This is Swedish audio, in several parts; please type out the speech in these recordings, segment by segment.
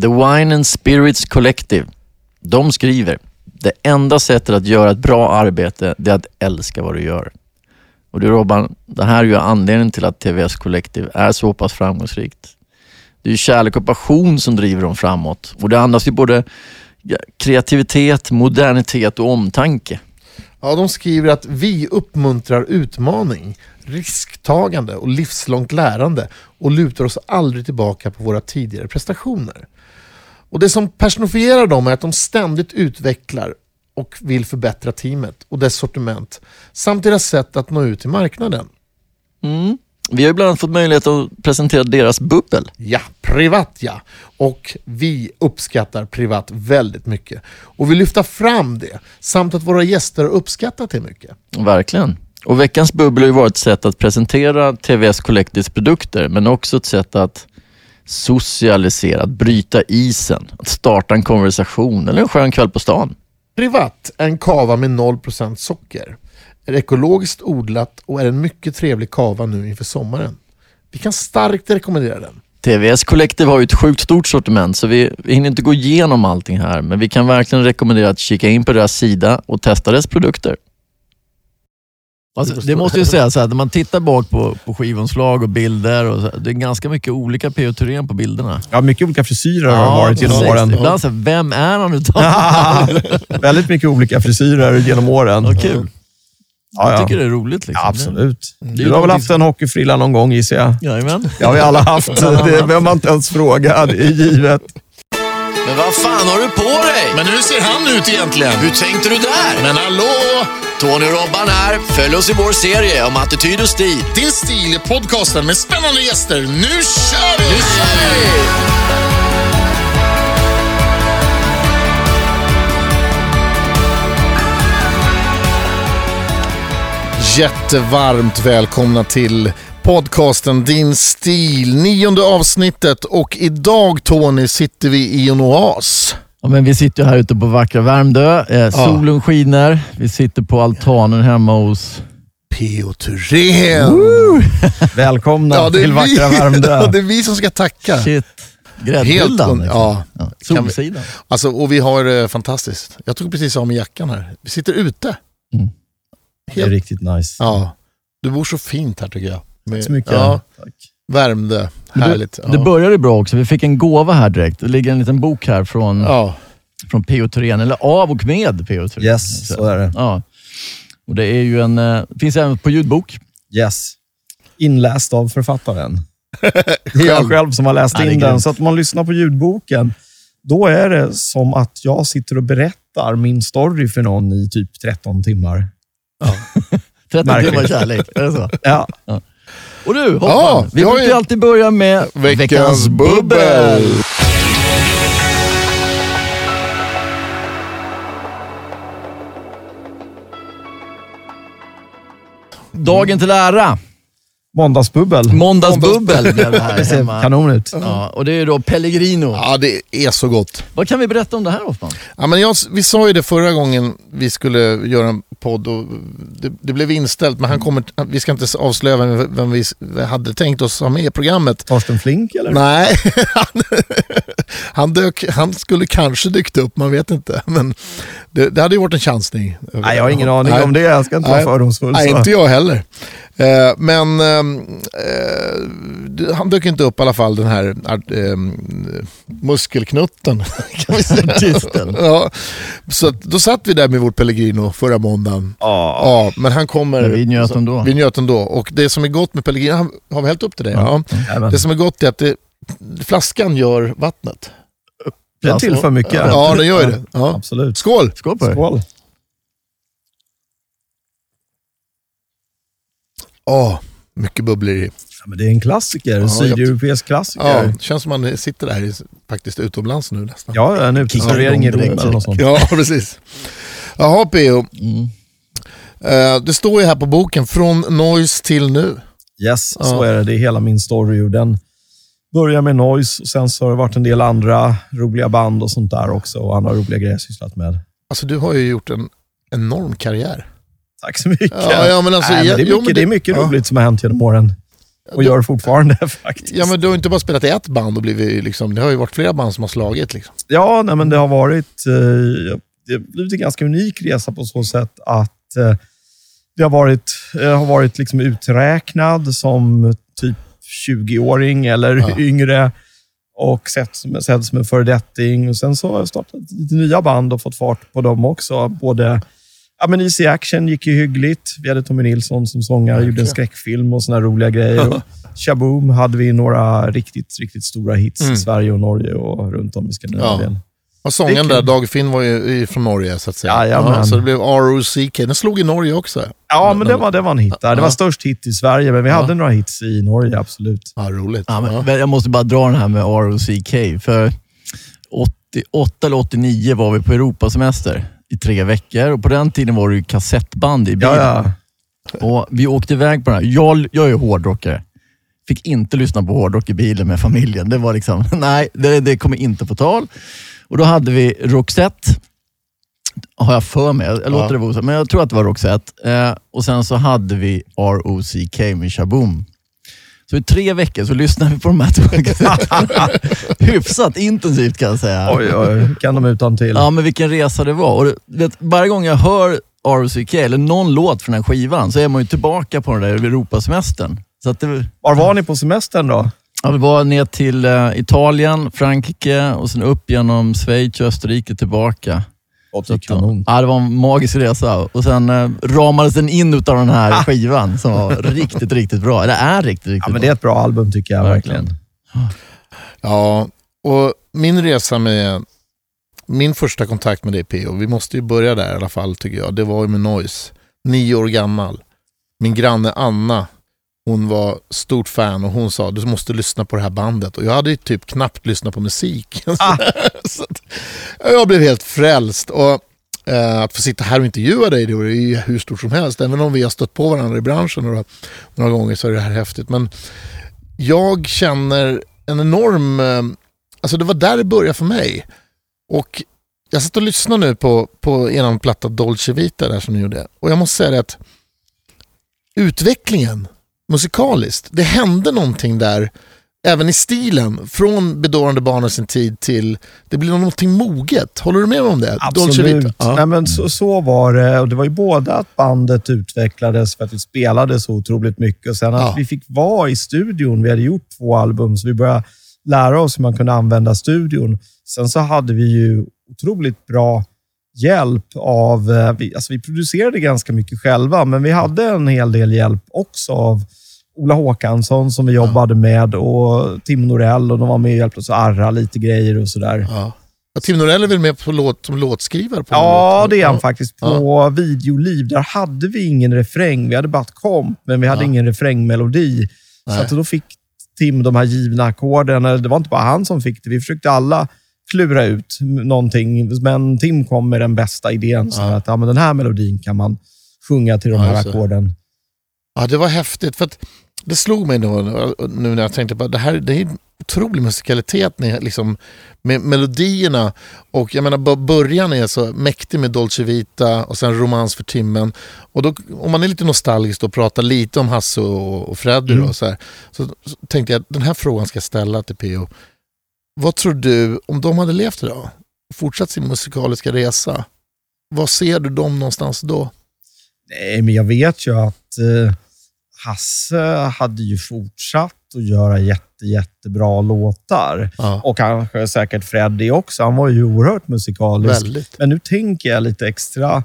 The Wine and Spirits Collective. De skriver, det enda sättet att göra ett bra arbete, det är att älska vad du gör. Och du Robban, det här är ju anledningen till att TVS Collective är så pass framgångsrikt. Det är ju kärlek och passion som driver dem framåt och det andas ju både kreativitet, modernitet och omtanke. Ja, de skriver att vi uppmuntrar utmaning, risktagande och livslångt lärande och lutar oss aldrig tillbaka på våra tidigare prestationer. Och Det som personifierar dem är att de ständigt utvecklar och vill förbättra teamet och dess sortiment samt deras sätt att nå ut till marknaden. Mm. Vi har ju bland annat fått möjlighet att presentera deras bubbel. Ja, privat ja. Och vi uppskattar privat väldigt mycket. Och vill lyfta fram det, samt att våra gäster har uppskattat det mycket. Verkligen. Och veckans bubbel har ju varit ett sätt att presentera TVS Collectives produkter, men också ett sätt att socialisera, att bryta isen, att starta en konversation eller en skön kväll på stan. Privat en kava med 0% socker är ekologiskt odlat och är en mycket trevlig kava nu inför sommaren. Vi kan starkt rekommendera den. TVS Collective har ju ett sjukt stort sortiment så vi, vi hinner inte gå igenom allting här men vi kan verkligen rekommendera att kika in på deras sida och testa deras produkter. Alltså, det måste ju sägas så här, när man tittar bak på, på skivomslag och bilder, och så, det är ganska mycket olika P.O. Thyrén på bilderna. Ja, mycket olika frisyrer har det varit genom precis. åren. Ibland så här, vem är han utav Väldigt mycket olika frisyrer genom åren. Vad kul. Ja, Jag ja. tycker det är roligt. Liksom. Ja, absolut. är Du har väl haft en hockeyfrilla någon gång gissar jag? Jajamän. Det har vi alla haft. Det behöver man inte ens fråga. Det är givet. Men vad fan har du på dig? Men hur ser han ut egentligen? Hur tänkte du där? Men hallå! Tony Robban här. Följ oss i vår serie om attityd och stil. Din stil i podcasten med spännande gäster. Nu kör vi! Nu kör vi! Jättevarmt välkomna till podcasten Din stil, nionde avsnittet och idag Tony sitter vi i en oas. Ja, men vi sitter här ute på vackra Värmdö. Eh, solen skiner. Vi sitter på altanen hemma hos... P.O. Thyrén. Välkomna är till vackra vi- Värmdö. Ja, det är vi som ska tacka. Shit. Helt Gräddhyllan. un- liksom. ja. Ja, Kan vi- Solsidan. Alltså, och vi har det fantastiskt. Jag tog precis av mig jackan här. Vi sitter ute. Det är riktigt nice. Ja. Du bor så fint här tycker jag. Med, Så mycket. Ja, Tack. Värmdö. Härligt. Det ja. började bra också. Vi fick en gåva här direkt. Det ligger en liten bok här från, ja. från P.O. Thyrén, eller av och med P.O. Thyrén. Yes, så är det. Ja. Och det är ju en, eh, finns även på ljudbok. Yes. Inläst av författaren. Det är jag själv som har läst Ja, det in den. Så att man lyssnar på ljudboken, då är det som att jag sitter och berättar min story för någon i typ 13 timmar. 13 Märkligt. timmar kärlek. Är det så? Ja, Och du, Hoffman. Ja, vi brukar ju- alltid börja med Veckans bubbel. Dagen till ära. Måndagsbubbel. Måndagsbubbel blev det här hemma. kanon ut. Ja, och det är då Pellegrino. ja, det är så gott. Vad kan vi berätta om det här Hoffman? Ja, men jag, vi sa ju det förra gången vi skulle göra en podd och det, det blev inställt men han kommer, vi ska inte avslöja vem, vem vi hade tänkt oss ha med i programmet. Torsten Flink eller? Nej, han, han, dök, han skulle kanske dykt upp, man vet inte. Men det, det hade ju varit en chansning. Nej, jag har ingen aning Nej. om det. Jag ska inte vara Nej. fördomsfull. Nej, så. inte jag heller. Eh, men ehm, eh, han dök inte upp i alla fall, den här eh, muskelknutten. Kan vi säga. Ja, så att, då satt vi där med vårt Pellegrino förra måndagen. Ja. Ja, men han kommer... Men vi njöt ändå. Vi njöt ändå. Och det som är gott med Pellegrino, har vi hällt upp till det? Ja. Jajamän. Det som är gott är att det, flaskan gör vattnet. Det tillför mycket. Ja, den gör ju det. Ja. Absolut. Skål! Skål på er. Skål. Åh, mycket bubblor i. Ja, men det är en klassiker. Ja, Sydeuropeisk klassiker. Ja, Ja, känns som man sitter där i- faktiskt utomlands nu nästan. ja en uteservering i Rom eller något sånt. Ja, precis. Jaha, P.O. Mm. Eh, det står ju här på boken, från noise till nu. Yes, så Ja. är det. Det är hela min story. Den börjar med Noise och sen så har det varit en del andra roliga band och sånt där också. Och andra roliga grejer jag sysslat med. Alltså du har ju gjort en enorm karriär. Tack så mycket. Ja, ja, men alltså, Nej, men det, är jo, mycket, men det är mycket ja. roligt som har hänt genom åren. Och gör fortfarande faktiskt. Ja, men du har inte bara spelat i ett band och blivit liksom, det har ju varit flera band som har slagit. Liksom. Ja, nej, men det har varit eh, det har blivit en ganska unik resa på så sätt att eh, det har varit, eh, har varit liksom uträknad som typ 20-åring eller Ja. yngre och sett som, sett som en föredetting. Och sen så har jag startat lite nya band och fått fart på dem också. Både Ja, men Easy Action gick ju hyggligt. Vi hade Tommy Nilsson som sångare, gjorde en skräckfilm och såna roliga grejer. Och Shaboom hade vi några riktigt, riktigt stora hits Mm. i Sverige och Norge och runt om i Skandinavien. Och sången där. Dag Finn var ju i- från Norge så att säga. Jajamän. så det blev ROCK. Den slog i Norge också. Ja, men det var, det var en hit där. Det Ja. var störst hit i Sverige, men vi hade några hits i Norge, absolut. Ja, roligt. Ja, men, Ja. men Jag måste bara dra den här med ROCK. För 88 eller 89 var vi på Europasemester i tre veckor och på den tiden var det ju kassettband i bilen. Ja, ja. Och vi åkte iväg på den här. Jag, jag är hårdrockare. Fick inte lyssna på hårdrock i bilen med familjen. Det var liksom, nej, det, det kommer inte på tal. Och då hade vi Roxette, har jag för mig. Jag låter det vara men jag tror att det var Roxette. Eh, och sen så hade vi ROCK med Shaboom. Så i tre veckor så lyssnade vi på de här två. Hyfsat intensivt kan jag säga. Oj, oj, kan de utan till. Ja, men vilken resa det var. Och vet, varje gång jag hör ROCK eller någon låt från den här skivan så är man ju tillbaka på den där Europasemestern. Så att det, Var var ni på semestern då? ja, det var ner till eh, Italien, Frankrike och sen upp genom Schweiz och Österrike tillbaka. Så att, kanon. ja, det var en magisk resa och sen eh, ramades den in utav den här skivan som var riktigt, riktigt bra. Eller är riktigt, riktigt Ja, men bra. det är ett bra album tycker jag Verkligen. verkligen. Ja, och min resa med... Min första kontakt med dig PO, vi måste ju börja där i alla fall tycker jag. Det var ju med Noise. Nio år gammal. Min granne Anna, hon var stort fan och hon sa du måste lyssna på det här bandet. Och jag hade ju typ knappt lyssnat på musik. Så att, jag blev helt frälst. Och eh, att få sitta här och intervjua dig, det var ju hur stort som helst. Även om vi har stött på varandra i branschen några, några gånger så är det här häftigt. Men jag känner en enorm... eh, Alltså det var där det började för mig. Och jag satt och lyssnade nu på, på eran platta Dolce Vita där som ni gjorde. Och jag måste säga det att utvecklingen musikaliskt, det hände någonting där även i stilen. Från Bedårande barn sin tid till, det blir någonting moget. Håller du med om det? Absolut. Ja. Nej, men så, så var det. Och det var ju både att bandet utvecklades för att vi spelade så otroligt mycket och sen att Ja. vi fick vara i studion. Vi hade gjort två album, så vi började lära oss hur man kunde använda studion. Sen så hade vi ju otroligt bra hjälp av... eh, Vi, alltså vi producerade ganska mycket själva, men vi hade en hel del hjälp också av Ola Håkansson som vi jobbade med och Tim Norell och de var med och hjälpte oss att arra lite grejer och sådär. Ja. Ja, Tim Norell är väl med på låt, som låtskrivare? På Ja, låt. det är han Ja. faktiskt. På Videoliv, där hade vi ingen refräng. Vi hade bara ett komp, men vi hade Ja. ingen refrängmelodi. Så Nej. att då fick Tim de här givna ackorden. Det var inte bara han som fick det. Vi försökte alla klura ut någonting, men Tim kom med den bästa idén. Så Ja. att ja, men den här melodin kan man sjunga till de här ackorden. Ja, det var häftigt. För det slog mig då, nu när jag tänkte på det här. Det är otrolig musikalitet liksom, med melodierna. Och jag menar, början är så mäktig med Dolce Vita och sen Romans för timmen. Och då, om man är lite nostalgisk och pratar lite om Hasse och, och Freddy Mm. då, så, här, så, så tänkte jag att den här frågan ska jag ställa till P.O. Vad tror du, om de hade levt idag och fortsatt sin musikaliska resa, vad ser du dem någonstans då? Nej, men jag vet ju att eh, Hasse hade ju fortsatt att göra jätte, jättebra låtar. Ja, Och kanske säkert Freddy också. Han var ju oerhört musikalisk. väldigt. Men nu tänker jag lite extra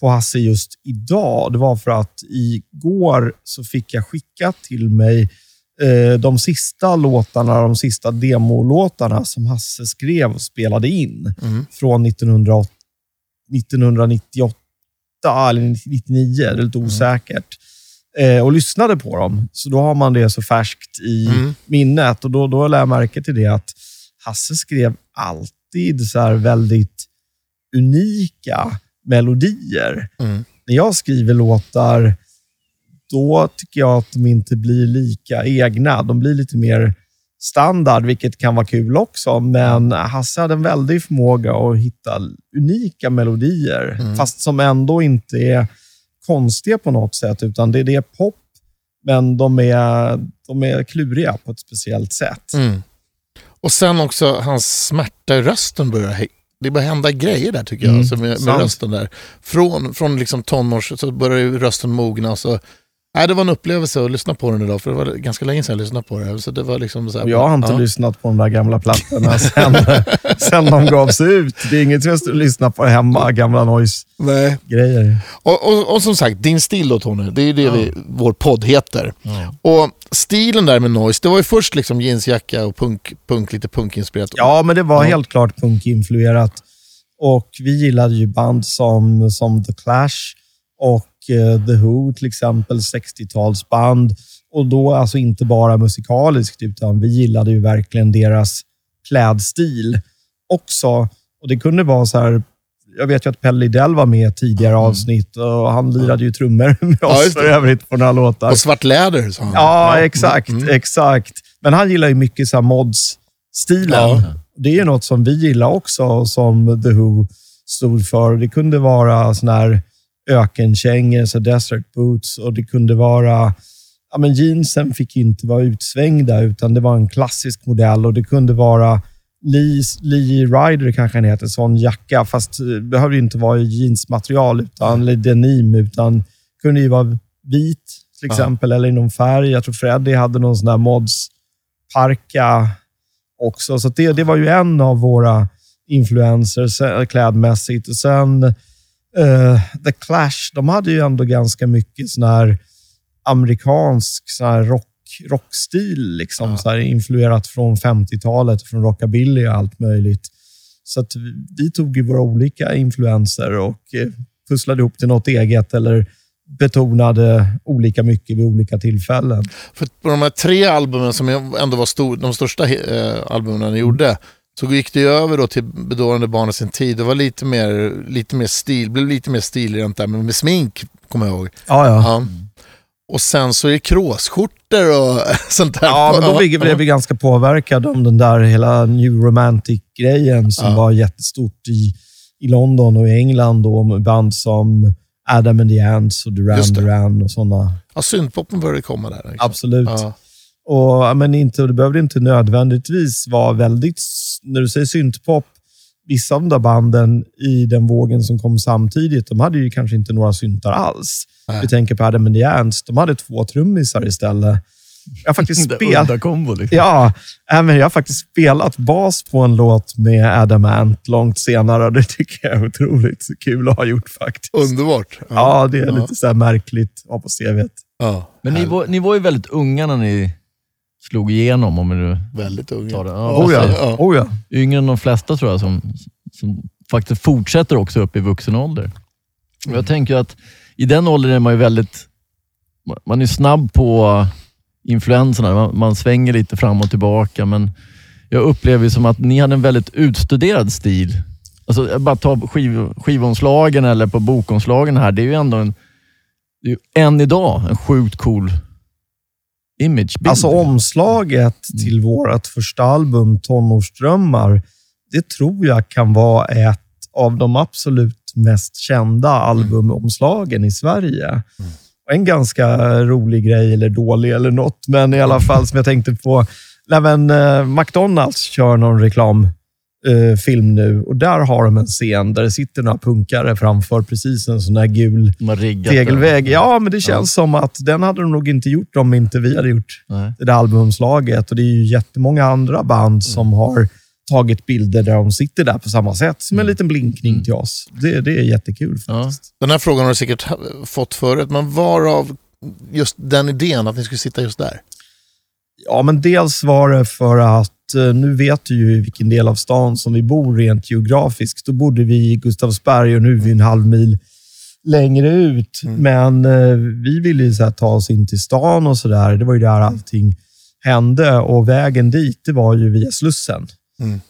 på Hasse just idag. Det var för att igår så fick jag skickat till mig de sista låtarna, de sista demolåtarna som Hasse skrev och spelade in Mm. från 1980, 1998 eller 99. Det är lite Mm. osäkert. Eh, och lyssnade på dem. Så då har man det så färskt i Mm. minnet. Och då, då lär jag märke till det att Hasse skrev alltid så väldigt unika melodier. Mm. När jag skriver låtar, då tycker jag att de inte blir lika egna. De blir lite mer standard, vilket kan vara kul också. Men Hasse hade en väldig förmåga att hitta unika melodier, Mm. fast som ändå inte är konstiga på något sätt, utan det, det är pop Men de är, de är kluriga på ett speciellt sätt. Mm. Och sen också hans smärta i rösten börjar det börjar hända grejer där tycker jag, Mm, alltså med, med rösten där. Från, från liksom tonårs så börjar rösten mogna. Så, nej, det var en upplevelse att lyssna på den idag, för det var ganska länge sedan jag lyssnade på det. Så det var liksom så här, jag har inte ja. lyssnat på de där gamla plattorna sen, sen de gavs ut. Det är inget tröst att lyssna på hemma, gamla noise-grejer. Och, och, och som sagt, din stil då Tony, det är ju det vi, vår podd heter. Och stilen där med noise, det var ju först liksom jeansjacka och punk, punk lite punkinspirerat. Ja, men det var helt klart punkinfluerat. Och vi gillade ju band som, som The Clash och The Who till exempel, 60-talsband. Och då alltså inte bara musikaliskt, utan vi gillade ju verkligen deras klädstil också. Och det kunde vara så här, jag vet ju att Pelle Lidell var med i tidigare avsnitt och han lirade ju trummor med Ja, oss det. för övrigt på några låtar. Och svart läder sa han. Ja, exakt. Mm. exakt. Men han gillar ju mycket så mods-stilen. Ja. Det är något som vi gillar också, som The Who stod för. Det kunde vara såna här ökenkängor, så desert boots, och det kunde vara... Ja, men jeansen fick inte vara utsvängda, utan det var en klassisk modell och det kunde vara Lee, Lee Ryder kanske han heter, sån jacka, fast det behöver ju inte vara i jeansmaterial utan eller denim, utan kunde ju vara vit till exempel, eller i någon färg. Jag tror Freddie hade någon sån där mods parka också. Så det, det var ju en av våra influencers eh, klädmässigt. Och sen eh, The Clash, de hade ju ändå ganska mycket sån här amerikansk sån här rock, rockstil, liksom, så här, influerat från 50-talet, från rockabilly och allt möjligt. Så vi tog ju våra olika influenser och eh, pusslade ihop till något eget eller betonade olika mycket vid olika tillfällen. För på de här tre albumen som ändå var stor, de största eh, albumen ni gjorde, så gick det över då till Bedårande barn i sin tid. Det var lite mer, lite mer stil, blev lite mer stilrent där, men med smink kommer jag ihåg. Ja, ja. Ja. Och sen så är det kråsskjortor och sånt där. Ja, men då blev blev vi ganska påverkade om den där hela New Romantic-grejen som Ja. var jättestort i, i London och i England då, med band som Adam and the Ants och Duran. Duran och sådana. Ja, syntpoppen började komma där. Liksom. Absolut. Ja. Och, men inte, det behövde inte nödvändigtvis vara väldigt... När du säger syntpop, vissa av de där banden i den vågen som kom samtidigt, de hade ju kanske inte några syntar alls. Nej. Vi tänker på Adam and the Ants, de hade två trummisar istället. Jag har faktiskt spelat... Kombo liksom. Ja, äh, men jag har faktiskt spelat bas på en låt med Adam Ant långt senare och det tycker jag är otroligt kul att ha gjort faktiskt. Underbart. Ja, det är Ja. lite så här märkligt att ha på CVt. Ja. Men ni var, ni var ju väldigt unga när ni slog igenom, om nu Väldigt unga. tar det. Ja, Oh ja, oh ja. Yngre än de flesta tror jag, som, som faktiskt fortsätter också upp i vuxen ålder. Och Jag tänker att i den åldern är man ju väldigt, man är snabb på influenserna. Man, man svänger lite fram och tillbaka, men jag upplever ju som att ni hade en väldigt utstuderad stil. Alltså, jag bara ta skiv, skivomslagen eller på bokomslagen här. Det är ju ändå en, det är ju än idag en sjukt cool imagebild. Alltså omslaget till vårt första album, Tonårsdrömmar, det tror jag kan vara ett av de absolut mest kända albumomslagen i Sverige. Och En ganska rolig grej, eller dålig eller något, men i alla fall som jag tänkte på. Även eh, McDonalds kör någon reklamfilm eh, film nu och där har de en scen där det sitter några punkare framför precis en sån där gul tegelvägg. Ja, men det känns som att den hade de nog inte gjort om inte vi hade gjort Nej. det där albumomslaget. Och det är ju jättemånga andra band som har tagit bilder där de sitter där på samma sätt, som en liten blinkning till oss. Det, det är jättekul Ja. faktiskt. Den här frågan har du säkert fått förut, men varav just den idén att ni skulle sitta just där? Ja, men dels var det för att eh, nu vet du ju i vilken del av stan som vi bor rent geografiskt. Då bodde vi i Gustavsberg och nu är vi en halv mil längre ut. Men eh, vi ville ju så ta oss in till stan och sådär. Det var ju där allting hände och vägen dit det var ju via Slussen. Mm.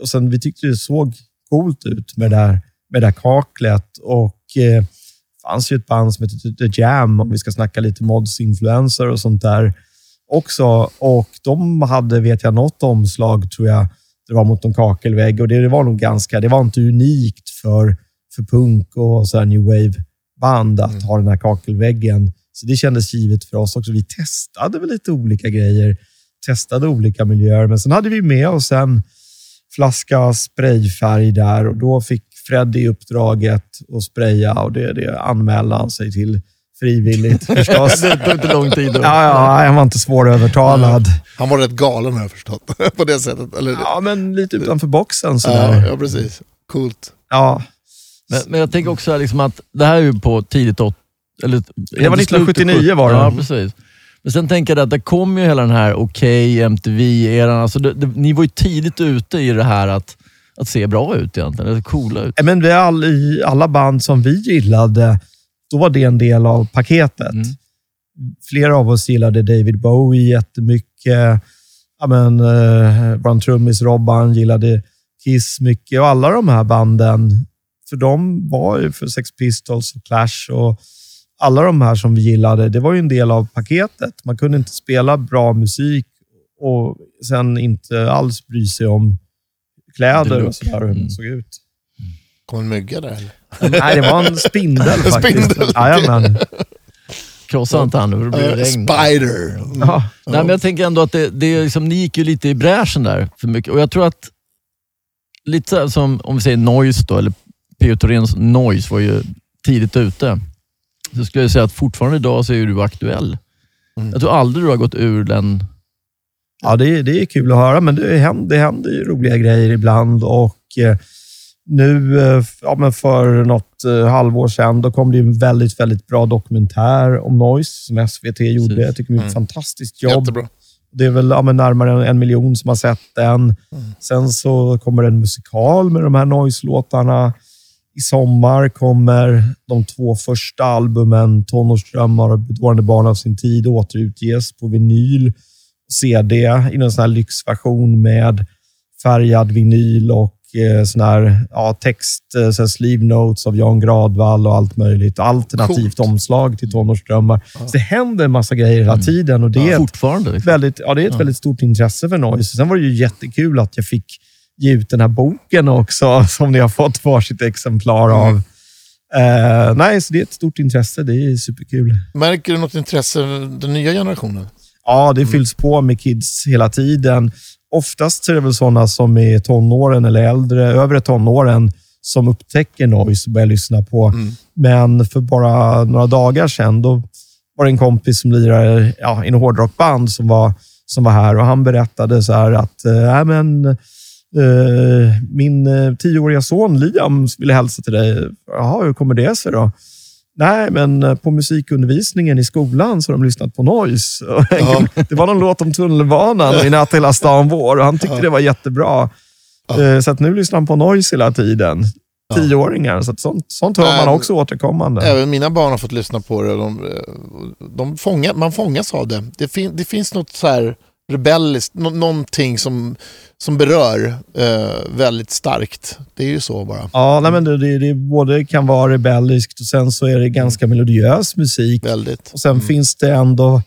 Och sen, vi tyckte det såg coolt ut med det där, med det där kaklet och eh, det fanns ju ett band som heter The Jam, om vi ska snacka lite mods, influencer och sånt där också. Och de hade, vet jag, något omslag, tror jag, det var mot en kakelvägg. Och det, det var nog ganska, det var inte unikt för, för punk och så här new wave-band att ha den här kakelväggen Så det kändes givet för oss också. Vi testade väl lite olika grejer, testade olika miljöer, men sen hade vi med oss en flaska sprayfärg där och då fick Freddy uppdraget att spraya och det, det anmälde han sig till frivilligt förstås. Det tog inte lång tid. Då. Ja, ja, han var inte svårövertalad. Han var rätt galen har jag förstått. på det sättet. Eller, Ja, men lite utanför boxen ja, sådär. ja, precis. Coolt. Ja, Men, men jag tänker också liksom att det här är ju på tidigt 80 eller Det var inte slutet 1979 var det. Ja, precis. Men sen tänker jag att det kom ju hela den här Okej, MTV-eran. Alltså det, det, ni var ju tidigt ute i det här att, att se bra ut egentligen, eller coola ut. Men vi all, i alla band som vi gillade, då var det en del av paketet. Mm. Flera av oss gillade David Bowie jättemycket. Ja, men, eh, vår trummis Robban gillade Kiss mycket och alla de här banden, för de var ju för Sex Pistols och Clash och alla de här som vi gillade, det var ju en del av paketet. Man kunde inte spela bra musik och sen inte alls bry sig om kläder och sådär, hur Mm. man såg ut. Kom en mygga där eller? Nej, det var en spindel faktiskt. spindel. Jajamän. Krossa inte han nu, det blir regn. Spider. Ja. Nej, men jag tänker ändå att det, det är liksom, ni gick ju lite i bräschen där för mycket. Och jag tror att, lite som om vi säger Noise då, eller P.O. Thoréns Noise var ju tidigt ute. Så skulle jag säga att fortfarande idag så är du aktuell. Mm. Jag tror aldrig du har gått ur den. Ja, det, är- det är kul att höra, men det händer, det händer ju roliga grejer ibland. Och eh, nu, eh, ja, men för något eh, halvår sedan, då kom det en väldigt, väldigt bra dokumentär om Noise som SVT gjorde. Precis. Jag tycker de gjorde ett Mm. fantastiskt jobb. Jättebra. Det är väl ja, närmare en miljon som har sett den. Mm. Sen så kommer det en musikal med de här Noise-låtarna. I sommar kommer de två första albumen, Tonårsdrömmar och Bedårande barn av sin tid, återutges på vinyl och CD i en sån här lyxversion med färgad vinyl och sån här, ja, text, eh, så sleeve notes av Jan Gradvall och allt möjligt. Alternativt Coolt. omslag till Tonårsdrömmar. Så det händer en massa grejer hela tiden och det är ett Fortfarande. Liksom. väldigt, ja, det är ett Ja. väldigt stort intresse för Noise. Sen var det ju jättekul att jag fick ge ut den här boken också, som ni har fått varsitt exemplar av. Mm. Eh, nej, så det är ett stort intresse. Det är superkul. Märker du något intresse den nya generationen? Ja, det fylls på med kids hela tiden. Oftast är det väl sådana som är tonåren eller äldre, övre tonåren, som upptäcker noise och börjar lyssna på. Mm. Men för bara några dagar sedan, då var det en kompis som lirar ja, i en hårdrockband som var, som var här och han berättade så att äh, äh, men, eh, min eh, tioåriga son Liam ville hälsa till dig. Jaha, hur kommer det sig då? Nej, men eh, på musikundervisningen i skolan så har de lyssnat på noise. Ja. Det var någon låt om tunnelbanan och i natt hela stan vår och han tyckte det var jättebra. Ja. Eh, Så att nu lyssnar han på noise hela tiden. Ja. Tioåringar, så sånt, sånt hör man också återkommande. Även mina barn har fått lyssna på det. De, de fångar, man fångas av det. Det, fin, det finns något så här rebelliskt, nå, någonting som, som berör eh, väldigt starkt. Det är ju så bara. Ja, nej, men det, det, det både kan vara rebelliskt och sen så är det ganska melodiös musik. Väldigt. Och sen finns det ändå...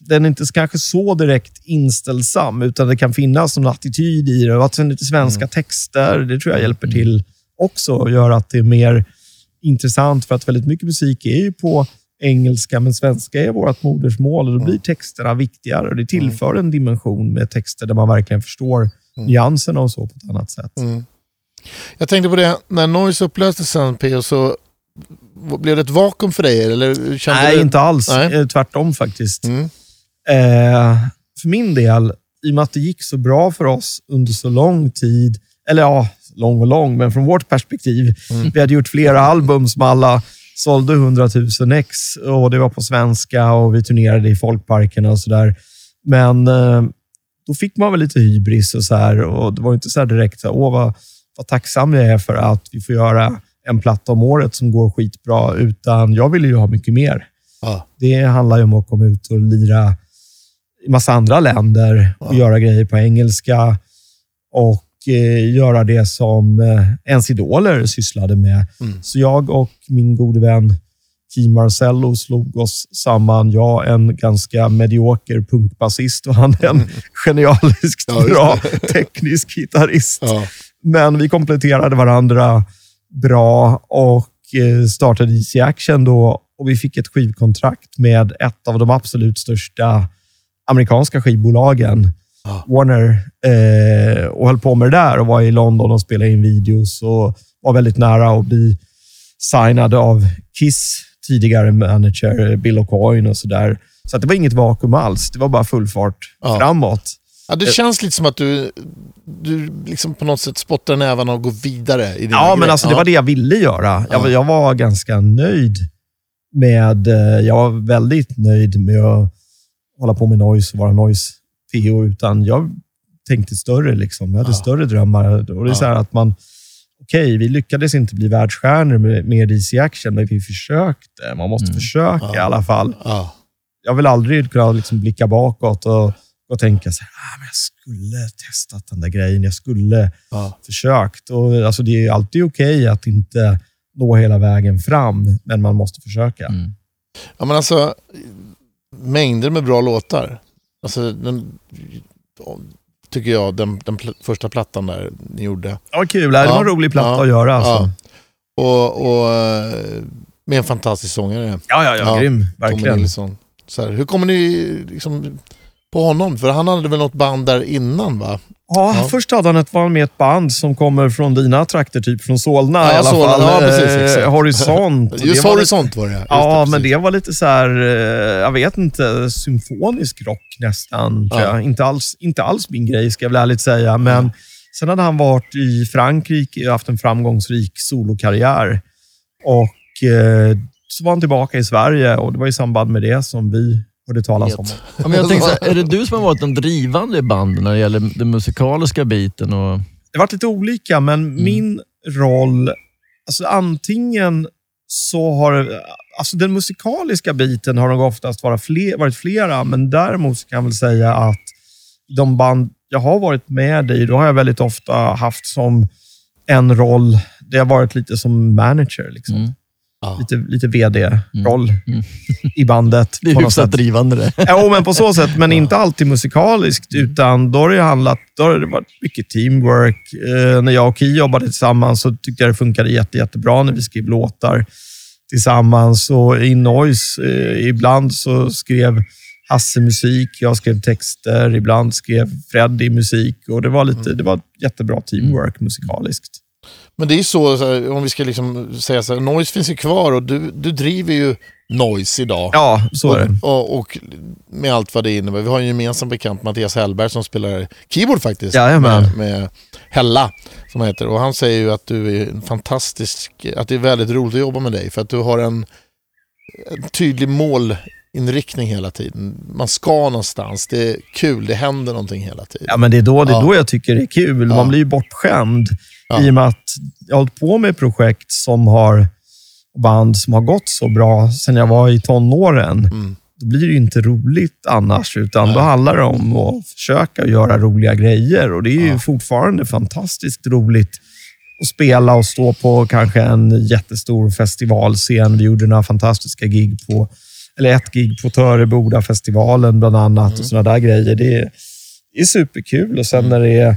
Den är inte kanske så direkt inställsam, utan det kan finnas någon attityd i det. Och att sen lite svenska texter, det tror jag hjälper till också och gör att det är mer intressant. För att väldigt mycket musik är ju på engelska, men svenska är vårt modersmål och då blir texterna viktigare. Och det tillför en dimension med texter där man verkligen förstår nyanserna och så på ett annat sätt. Mm. Jag tänkte på det, när Noise upplöstes sen P.O. så blev det ett vakuum för dig? Eller kände Nej, du... inte alls. Nej. Eh, Tvärtom faktiskt. Mm. Eh, för min del, i och med att det gick så bra för oss under så lång tid, eller ja, lång och lång, men från vårt perspektiv. Mm. Vi hade gjort flera album som alla sålde 100 000 ex och det var på svenska och vi turnerade i folkparkerna och sådär. Men eh, då fick man väl lite hybris och så här och det var inte så här direkt så här, åh vad, vad tacksam jag är för att vi får göra en platta om året som går skitbra, utan jag ville ju ha mycket mer. Ja. Det handlar ju om att komma ut och lira i massa andra länder och Ja. göra grejer på engelska och göra det som eh, ens idoler sysslade med. Mm. Så jag och min gode vän Kim Marcello slog oss samman. Jag en ganska medioker punkbasist och han en genialiskt Ja, just bra teknisk gitarrist. Ja. Men vi kompletterade varandra bra och eh, startade Easy Action då och vi fick ett skivkontrakt med ett av de absolut största amerikanska skivbolagen, Ja. Warner, eh, och höll på med det där och var i London och spelade in videos och var väldigt nära att bli signad av Kiss tidigare manager Bill O'Coin och sådär. Så att det var inget vakuum alls. Det var bara full fart Ja. framåt. Ja, det känns lite som att du, du liksom på något sätt spottar nävarna och går vidare i Ja, men alltså det var det jag ville göra. Jag, var- jag var ganska nöjd med... eh, Jag var väldigt nöjd med att hålla på med noise och vara noise PO, utan jag tänkte större. Liksom. Jag hade Ja. större drömmar. Och det är så här att man... Okej, vi lyckades inte bli världsstjärnor med, med DC Action, men vi försökte. Man måste försöka i alla fall. Ja. Jag vill aldrig kunna liksom blicka bakåt och, och tänka så här, ah, men jag skulle testat den där grejen. Jag skulle försökt. Och, alltså, det är alltid okej att inte nå hela vägen fram, men man måste försöka. Mm. ja, men alltså mängder med bra låtar. Alltså, den, tycker jag, den, den pl- första plattan där ni gjorde. Ja, kul. Det var Ja. en rolig platta Ja. att göra. Alltså. Ja. Och, och eh, med en fantastisk sångare. Ja, ja, ja, Ja, grym. Verkligen. Nilsson. Så här, hur kommer ni liksom på honom? För han hade väl något band där innan va? Ja, Ja. Först hade han ett var med ett band som kommer från dina trakter, typ från Solna Ja, i alla Solna. fall. Ja, precis, Eh, exakt. Horisont. Just det var Horisont var det Just Ja, det, men det var lite så här, eh, jag vet inte, symfonisk rock nästan. Ja. Inte, alls, inte alls min grej, ska jag väl ärligt säga. Men sen hade han varit i Frankrike och haft en framgångsrik solokarriär. Och eh, så var han tillbaka i Sverige och det var i samband med det som vi hörde talas om. Ja, men jag tänkte, så här, är det du som har varit den drivande i bandet när det gäller den musikaliska biten? Och, Det har varit lite olika, men min roll... Alltså antingen så har... Alltså den musikaliska biten har nog oftast varit, fler, varit flera, men däremot kan jag väl säga att de band jag har varit med i, då har jag väldigt ofta haft som en roll, det har varit lite som manager. Liksom. Mm. Ja. Lite, lite VD-roll Mm. i bandet. det är hyfsat sätt. drivande det. Jo, men på så sätt. Men inte alltid musikaliskt, utan då har det, handlat, då har det varit mycket teamwork. Eh, när jag och Ki jobbade tillsammans så tyckte jag det funkade jätte, jättebra när vi skrev låtar tillsammans. Och i Noise, eh, ibland så skrev Hasse musik, jag skrev texter, ibland skrev Freddy musik. Och det var, lite, det var jättebra teamwork musikaliskt. Men det är ju så, så här, om vi ska liksom säga så här, Noise finns ju kvar och du, du driver ju Noise idag. Ja, så är det. Och, och, med allt vad det innebär. Vi har en gemensam bekant, Mattias Hellberg, som spelar keyboard faktiskt. Jajamän. Med, med Hella, som han heter. Och han säger ju att du är en fantastisk, att det är väldigt roligt att jobba med dig. För att du har en, en tydlig målinriktning hela tiden. Man ska någonstans, det är kul, det händer någonting hela tiden. Ja, men det är då, det är Ja. då jag tycker det är kul. Ja. Man blir ju bortskämd Ja. i och med att jag har hållit på med projekt som har band som har gått så bra sedan jag var i tonåren. Mm. Då blir det inte roligt annars, utan då Nej. handlar det om att försöka göra roliga grejer. Och Det är ju Ja. fortfarande fantastiskt roligt att spela och stå på kanske en jättestor festivalscen. Vi gjorde några fantastiska gig på, eller ett gig på Töreboda-festivalen bland annat Mm. och sådana där grejer. Det är, det är superkul och sen Mm. när det är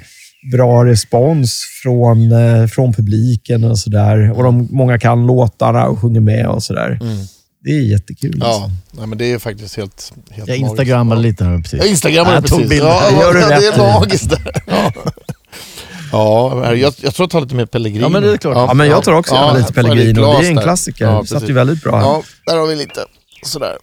bra respons från, eh, från publiken och sådär. Och de, många kan låtarna och sjunger med och sådär. Mm. Det är jättekul. alltså. Ja, nej, men det är faktiskt helt, helt Jag magiskt. instagrammade lite nu precis. Jag instagrammade Jag tog precis. bilder. Ja, gör du ja, det rätt är magiskt. Ja, ja jag, jag tror jag tar lite mer Pellegrino. Ja, men det är klart. Ja, men jag tar också gärna lite Pellegrino. Det är en klassiker. Ja, det satt ju väldigt bra. Ja, där har vi lite sådär.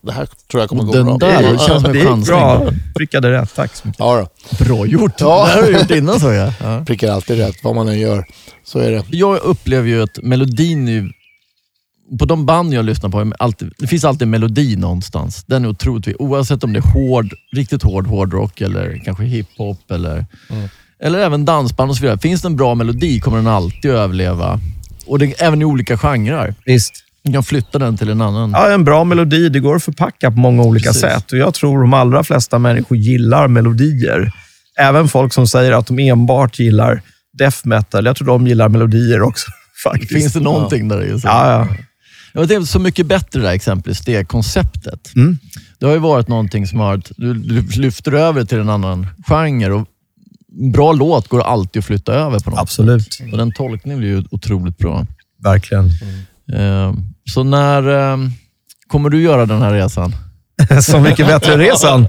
Det här tror jag kommer gå den bra. där, det känns som det en chansning. bra. Prickade rätt. Tack så mycket. Ja, då. Bra gjort. Ja. Det här har du gjort innan såg jag. Ja. prickar alltid rätt vad man än gör. Så är det. Jag upplever ju att melodin är ju- på de band jag lyssnar på, alltid, det finns alltid en melodi någonstans. Den är otroligt. Oavsett om det är hård, riktigt hård hårdrock eller kanske hiphop eller, Mm. eller även dansband och så vidare. Finns det en bra melodi kommer den alltid att överleva. Och det, även i olika genrer. Visst. Man kan flytta den till en annan. Ja, en bra melodi, det går att förpacka på många olika Precis. sätt. Och Jag tror de allra flesta människor gillar melodier. Även folk som säger att de enbart gillar death metal. Jag tror de gillar melodier också. Faktiskt. Finns det någonting där i? Ja, ja. Jag tänkte Så mycket bättre där exempelvis, det konceptet. Mm. Det har ju varit någonting som har du, du lyfter över till en annan genre och bra låt går alltid att flytta över på något Absolut. sätt. Och den tolkningen blir ju otroligt bra. Verkligen. Eh, Så när eh, kommer du göra den här resan? Så mycket bättre-resan.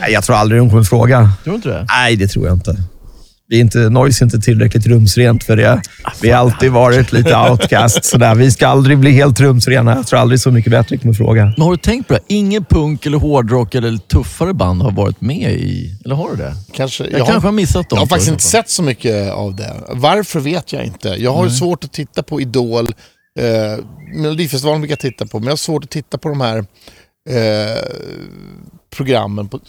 Nej, Jag tror aldrig de kommer fråga. Tror du inte det? Nej, det tror jag inte. Vi är inte, Noise är inte tillräckligt rumsrent för det. Vi har alltid varit lite outcast. Sådär. Vi ska aldrig bli helt rumsrena. Jag tror aldrig så mycket bättre kommer fråga. Men har du tänkt på det? Ingen punk eller hårdrock eller tuffare band har varit med i... Eller har du det? Kanske, Jag, kanske har missat dem. Jag har faktiskt inte sett så mycket av det. Varför vet jag inte. Jag har ju svårt att titta på Idol. Eh, Melodifestivalen brukar jag titta på, men jag har svårt att titta på de här eh, programmen. På,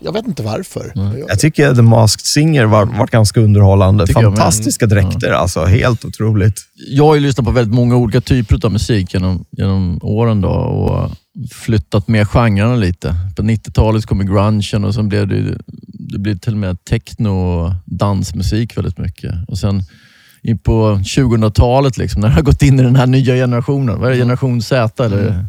jag vet inte varför. Jag, Jag tycker The Masked Singer var, var ganska underhållande. Fantastiska dräkter. Alltså, helt otroligt. Jag har ju lyssnat på väldigt många olika typer av musik genom, genom åren då och flyttat med genrerna lite. På 90-talet kom ju grungen och sen blev det, det blev till och med techno och dansmusik väldigt mycket. Och sen på 2000-talet, liksom, när det har gått in i den här nya generationen. Vad är det? Generation Z eller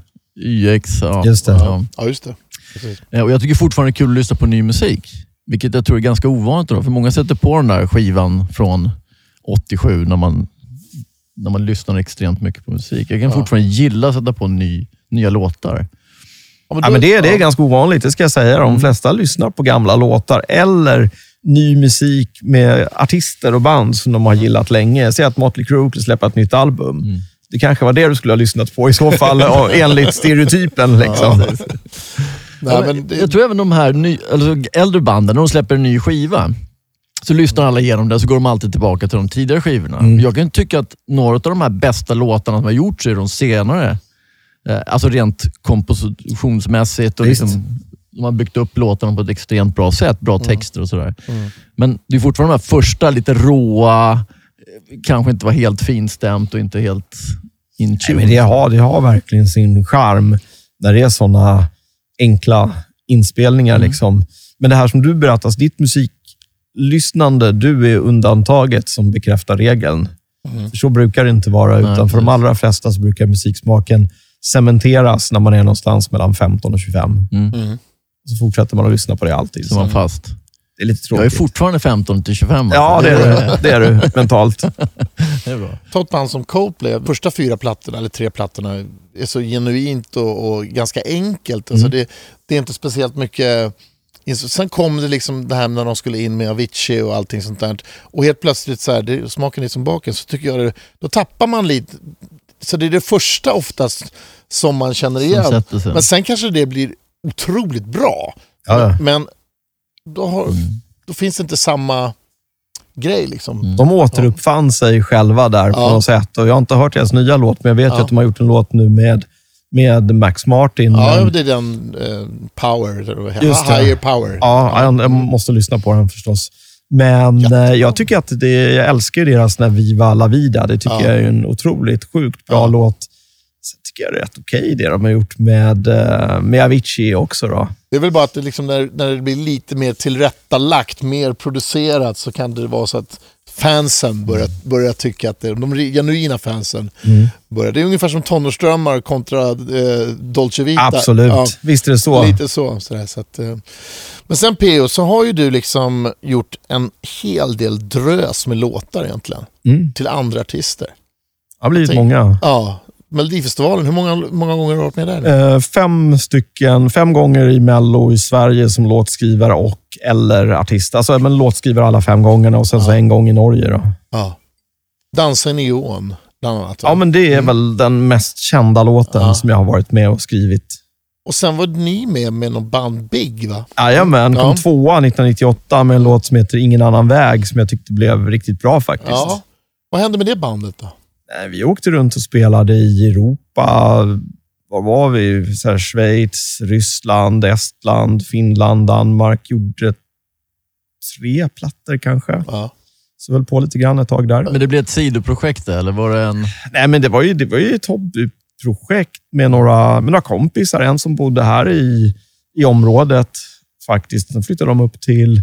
YX? Ja. Just det. Ja. ja, just det. Precis. Eh, Och jag tycker fortfarande det är kul att lyssna på ny musik. Vilket jag tror är ganska ovanligt. Då, för många sätter på den där skivan från 87 när man, när man lyssnar extremt mycket på musik. Jag kan fortfarande gilla att sätta på ny, nya låtar. Ja, Ja, men det, det är ganska ovanligt, det ska jag säga. De flesta lyssnar på gamla låtar eller ny musik med artister och band som de har gillat länge. Säg att Motley Crue släpper ett nytt album. Det kanske var det du skulle ha lyssnat på i så fall, enligt stereotypen. Liksom. Nej, Ja, men men det, Jag tror även de här ny, alltså äldre banden, när de släpper en ny skiva, så lyssnar alla igenom den så går de alltid tillbaka till de tidigare skivorna. Jag kan tycka att några av de här bästa låtarna som har gjorts är de senare. Eh, Alltså rent kompositionsmässigt. Och liksom, de har byggt upp låtarna på ett extremt bra sätt. Bra texter och sådär. Men det är fortfarande de här första lite råa, eh, kanske inte var helt finstämt och inte helt in Nej, tune. men det, har, det har verkligen sin charm när det är sådana enkla inspelningar. Liksom. Men det här som du berättar, ditt musiklyssnande, du är undantaget som bekräftar regeln. För så brukar det inte vara, utan för de allra flesta så brukar musiksmaken cementeras när man är någonstans mellan 15 och 25. Mm. Så fortsätter man att lyssna på det alltid. Så man fast. Det är lite Jag är tråkigt. fortfarande 15 till 25. Ja, alltså. det är du. Det är du mentalt. det är bra. ta ett band som Coldplay, första fyra plattorna, eller tre plattorna, är så genuint och, och ganska enkelt. Alltså det, det är inte speciellt mycket... Sen kom det liksom det här när de skulle in med Avicii och allting sånt där. Och helt plötsligt, så här, det, smaken är som baken, så tycker jag det, då tappar man lite. Så det är det första oftast som man känner igen. Men sen kanske det blir otroligt bra. Ja, ja. Men då, har, då finns det inte samma grej. Liksom. De återuppfann sig själva där på Ja. något sätt. Och jag har inte hört deras nya låt, men jag vet ju Ja. att de har gjort en låt nu med, med Max Martin. Ja, men, det är den eh, Power? Just det. Higher Power. ja, jag, jag måste lyssna på den förstås. Men Jättebra. eh, jag tycker att det, jag älskar deras När Viva La Vida. Det tycker Ja. jag är en otroligt sjukt bra Ja. låt. Tycker är rätt okej det de har gjort med, eh, med Avicii också. Då. Det är väl bara att det liksom när, när det blir lite mer tillrättalagt, mer producerat, så kan det vara så att fansen börjar, börjar tycka att det, de genuina fansen börjar. Det är ungefär som tonårsdrömmar kontra eh, Dolce Vita. Absolut. Ja, Visst är det så. Lite så. Sådär, så att, eh. Men sen P.O. så har ju du liksom gjort en hel del drös med låtar egentligen. Mm. Till andra artister. Det har blivit många. Ja, Melodifestivalen, hur många, många gånger har du varit med där? Eh, fem stycken, fem gånger i Mello i Sverige som låtskrivare och eller artist. Alltså men låtskrivare alla fem gångerna och sen så en gång i Norge. Då. Ja. Dansa i neon, bland annat. va? Ja, men det är väl den mest kända låten Ja. som jag har varit med och skrivit. Och sen var ni med med någon band Big va? Jajamän, kom Ja. tvåa 1998 med en låt som heter Ingen annan väg som jag tyckte blev riktigt bra faktiskt. Ja. Vad hände med det bandet då? Nej, Vi åkte runt och spelade i Europa. Var var vi? Så här, Schweiz, Ryssland, Estland, Finland, Danmark. Gjorde tre plattor kanske. Ja. Så höll på lite grann ett tag där. Men det blev ett sidoprojekt eller var det en... Nej, men det var ju, det var ju ett hobbyprojekt med några, med några kompisar. En som bodde här i, i området faktiskt. Sen flyttade de upp till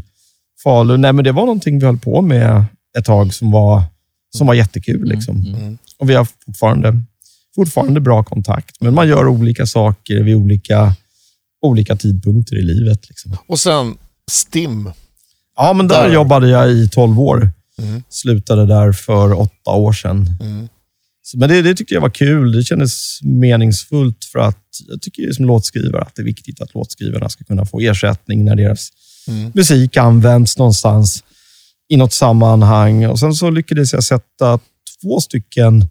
Falun. Nej, men det var någonting vi höll på med ett tag som var, som var jättekul. Liksom. Mm. Och vi har fortfarande, fortfarande bra kontakt. Men man gör olika saker vid olika, olika tidpunkter i livet. Liksom. Och sen Stim. Ja, men där Där. jobbade jag i 12 år. Mm. Slutade där för åtta år sedan. Mm. Så, men det, det tyckte jag var kul. Det kändes meningsfullt för att jag tycker som låtskrivare att det är viktigt att låtskrivarna ska kunna få ersättning när deras musik används någonstans i något sammanhang. Och Sen så lyckades jag sätta två stycken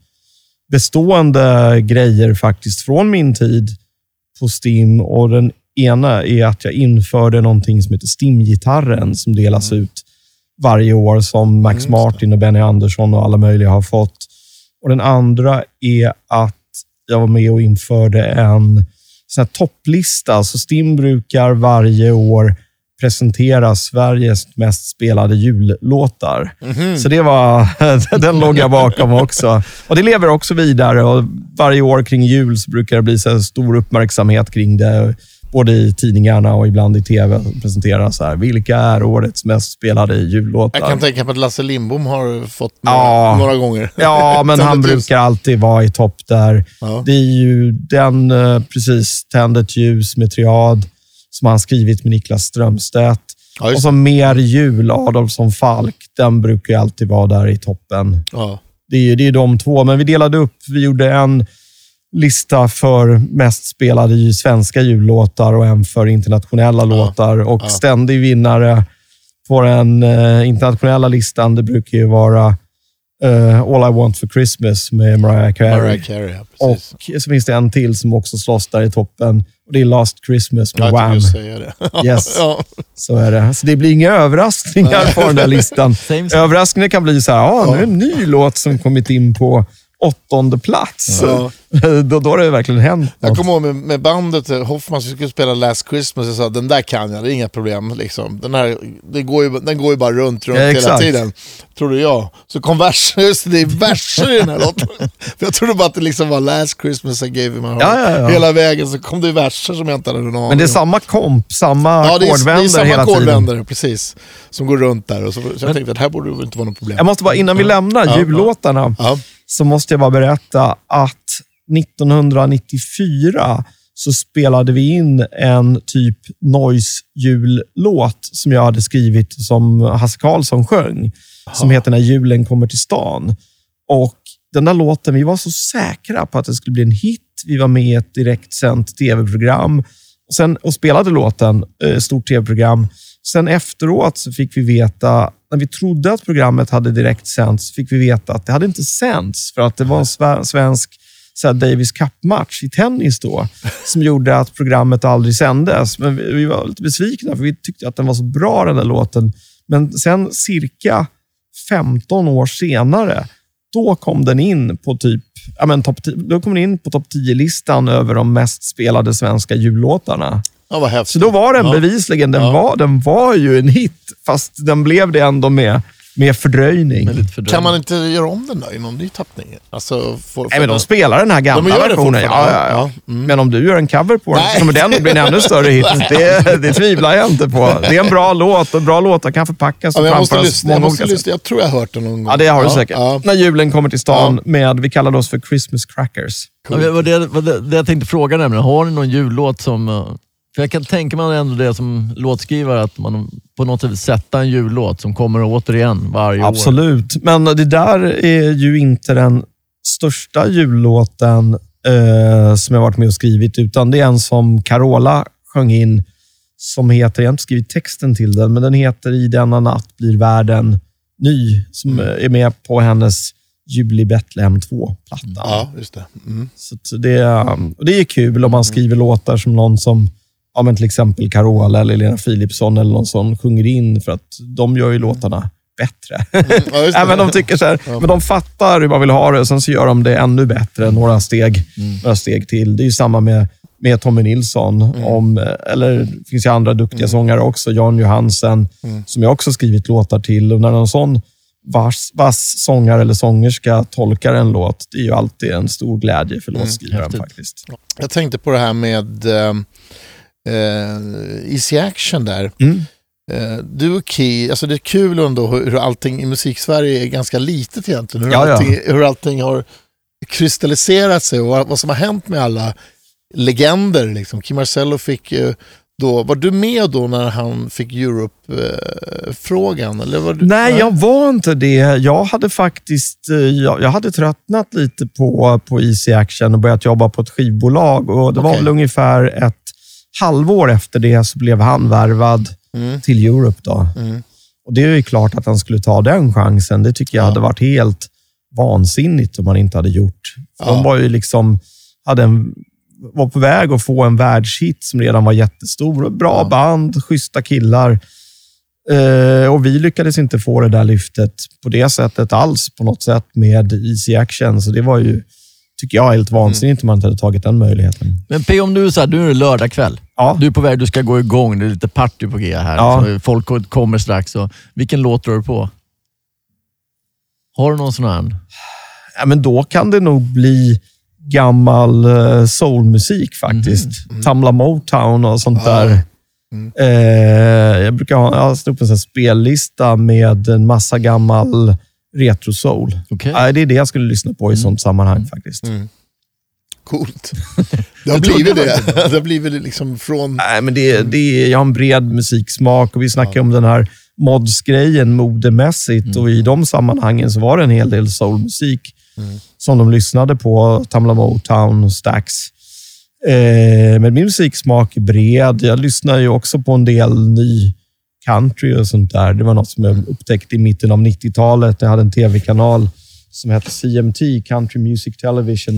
bestående grejer faktiskt från min tid på Stim. Och Den ena är att jag införde någonting som heter Stim-gitarren som delas ut varje år som Max Martin och Benny Andersson och alla möjliga har fått. Och Den andra är att jag var med och införde en sån topplista. Så Stim brukar varje år presentera Sveriges mest spelade jullåtar. Så det var, den låg jag bakom också. Och Det lever också vidare och varje år kring jul så brukar det bli så stor uppmärksamhet kring det. Både i tidningarna och ibland i tv. Presenteras så här, vilka är årets mest spelade jullåtar? Jag kan tänka mig att Lasse Lindbom har fått några, Ja. några gånger. Ja, men han brukar alltid vara i topp där. Ja. Det är ju den, eh, precis, Tänd ett ljus med Triad, som han skrivit med Niklas Strömstedt. Ja, och så Mer jul, Adolfsson Falk. Den brukar ju alltid vara där i toppen. Ja. Det är ju det är de två, men vi delade upp. Vi gjorde en lista för mest spelade svenska jullåtar och en för internationella låtar. Och Ja. ständig vinnare på den eh, internationella listan, det brukar ju vara eh, All I Want For Christmas med Mariah Carey. Mariah Carey, ja, och så finns det en till som också slåss där i toppen. Och Det är Last Christmas med jag Wham. säga det. Yes. ja. Så är det. Så det blir inga överraskningar på den där listan. Överraskningen kan bli så här, ah, nu är det en ny låt som kommit in på åttonde plats. Ja. då, då har det verkligen hänt Jag något. kommer ihåg med, med bandet eh, Hoffman skulle spela Last Christmas och sa den där kan jag, det är inga problem. Liksom. Den, här, det går ju, den går ju bara runt, runt Ja, hela tiden. Trodde jag. Så kom verser, just det, är verser i den här låten. Jag trodde bara att det liksom var Last Christmas I gave you my heart. Ja, ja, ja. Hela vägen så kom det verser som jag inte hade någon aning Men det är om. samma komp, samma Ja, det är, det är ackordvändare samma hela tiden. ackordvändare, precis. Som går runt där. Och så, så jag tänkte att här borde det inte vara något problem. Jag måste bara, innan vi lämnar Ja, jullåtarna, Ja. så måste jag bara berätta att 1994 så spelade vi in en typ noise-jullåt som jag hade skrivit som Hasse Karlsson sjöng, som heter När julen kommer till stan. Och den där låten, vi var så säkra på att det skulle bli en hit. Vi var med i ett direktsänt tv-program och, sen, och spelade låten, eh, stort tv-program. Sen efteråt så fick vi veta, när vi trodde att programmet hade direkt sänts, fick vi veta att det hade inte sänts för att det var en sve- svensk så här, Davis Cup-match i tennis då, som gjorde att programmet aldrig sändes. Men vi, vi var lite besvikna för vi tyckte att den var så bra den där låten. Men sen cirka 15 år senare, då kom den in på typ ja, men topp 10 då kom den in på topp 10-listan över de mest spelade svenska jullåtarna. Ja. Så då var den Ja. bevisligen, den, Ja. var, den var ju en hit, fast den blev det ändå med, med fördröjning. Med fördröjning. Kan man inte göra om den då i någon ny tappning? Alltså, för, Nej, men de spelar den här gamla De versionen. Ja, ja, ja. ja. Mm. Men om du gör en cover på den Nej. så kommer den att bli en ännu större hit. Det, det tvivlar jag inte på. Det är en bra låt och bra låtar kan förpackas Ja, och men jag måste framföras lyssna. på Jag, många måste olika lyssna. jag tror jag har hört den någon gång. Ja, det har du säkert. Ja. När julen kommer till stan med, vi kallade oss för Christmas crackers. Ja, det var det, var det, det jag tänkte fråga nämligen. Har ni någon jullåt som... eh, För jag kan tänka mig ändå det som låtskrivare, att man på något sätt sätta en jullåt som kommer återigen varje år. Absolut, men det där är ju inte den största jullåten eh, som jag varit med och skrivit, utan det är en som Carola sjöng in som heter, jag har inte skrivit texten till den, men den heter I denna natt blir världen ny, som eh, är med på hennes Jul i Betlehem 2-platta. Ja, just det. Mm. Så det, är- och det är kul om man skriver låtar som någon som ja, men till exempel Carola eller Lena Philipsson eller någon som sjunger in, för att de gör ju låtarna bättre. Ja, just det. Även de tycker så här, men de fattar hur man vill ha det och sen så gör de det ännu bättre, några steg, några steg till. Det är ju samma med, med Tommy Nilsson. Om, eller det finns ju andra duktiga sångare också. Jan Johansen, som jag också skrivit låtar till. Och när någon sån vass, vass sångare eller sångerska tolkar en låt, det är ju alltid en stor glädje för låtskrivaren häftigt. faktiskt. Jag tänkte på det här med eh, eh, Easy Action där. Mm. Eh, du och Key, alltså det är kul ändå hur, hur allting i musiksverige är ganska litet egentligen. Hur, Ja, ja. allting, hur allting har kristalliserat sig och vad, vad som har hänt med alla legender. Liksom. Kim Marcello fick ju då, var du med då när han fick Europe-frågan? eller var du, Nej, jag var inte det. Jag hade faktiskt eh, jag, jag hade tröttnat lite på, på Easy Action och börjat jobba på ett skivbolag. Och det var Okej. väl ungefär ett halvår efter det så blev han värvad Mm. till Europe. Då. Mm. Och Det är ju klart att han skulle ta den chansen. Det tycker jag Ja. hade varit helt vansinnigt om han inte hade gjort. Ja. De var ju liksom, hade en, var på väg att få en världshit som redan var jättestor. Bra Ja. band, schyssta killar. Eh, och Vi lyckades inte få det där lyftet på det sättet alls på något sätt med Easy Action. Så det var ju, tycker jag, helt vansinnigt om man inte hade tagit den möjligheten. Men P, om du är så här, du är det lördag kväll. Ja. Du är på väg, du ska gå igång. Det är lite party på G här. Ja. Så folk kommer strax. Och vilken låt drar du på? Har du någon sån här? Ja, men då kan det nog bli gammal eh, soulmusik faktiskt. Tamla Motown och sånt Ja. där. Eh, jag brukar ha jag har upp en spellista med en massa gammal retro-soul. Okej. Nej, det är det jag skulle lyssna på i sånt sammanhang faktiskt. Mm. Coolt. Det har blivit det det. Har blivit liksom från... Nej, men det, det är, jag har en bred musiksmak och vi snackar om den här mods-grejen modemässigt och i de sammanhangen så var det en hel del soulmusik som de lyssnade på. Tamla Motown, Stax. Eh, men min musiksmak är bred. Jag lyssnar ju också på en del ny country och sånt där. Det var något som jag upptäckte i mitten av 90-talet. Jag hade en tv-kanal som hette CMT, Country Music Television.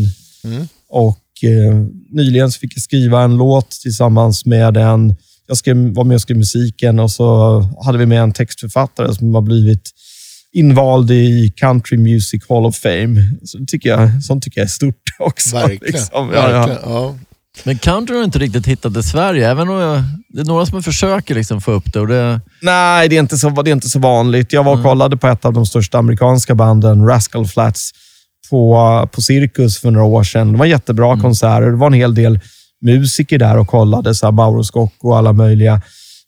Och eh, nyligen fick jag skriva en låt tillsammans med en... Jag skrev, var med och skrev musiken och så hade vi med en textförfattare som har blivit invald i Country Music Hall of Fame. Så det tycker jag, sånt tycker jag är stort också. Verkligen. liksom. Ja. verkligen. Ja. Men country har inte riktigt hittat till Sverige. Även om jag, det är några som försöker liksom få upp det. Och det Nej, det är, inte så, det är inte så vanligt. Jag var och kollade på ett av de största amerikanska banden, Rascal Flats, på, på Cirkus för några år sedan. Det var jättebra konserter. Det var en hel del musiker där och kollade, så här Mauro Scocco och alla möjliga.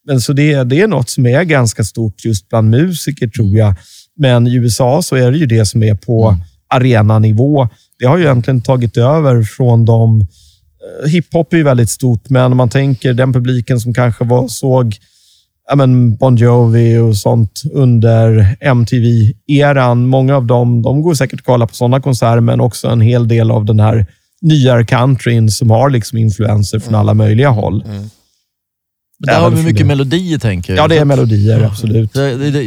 Men så det, det är något som är ganska stort just bland musiker, tror jag. Men i USA så är det ju det som är på arenanivå. Det har ju egentligen tagit över från de Hiphop är ju väldigt stort, men om man tänker den publiken som kanske var, såg ja, men Bon Jovi och sånt under MTV-eran. Många av dem de går säkert att kolla på sådana konserter, men också en hel del av den här nyare countryn som har liksom influenser från alla möjliga håll. Men där har vi mycket det. melodier, tänker jag. Ja, det är melodier, absolut.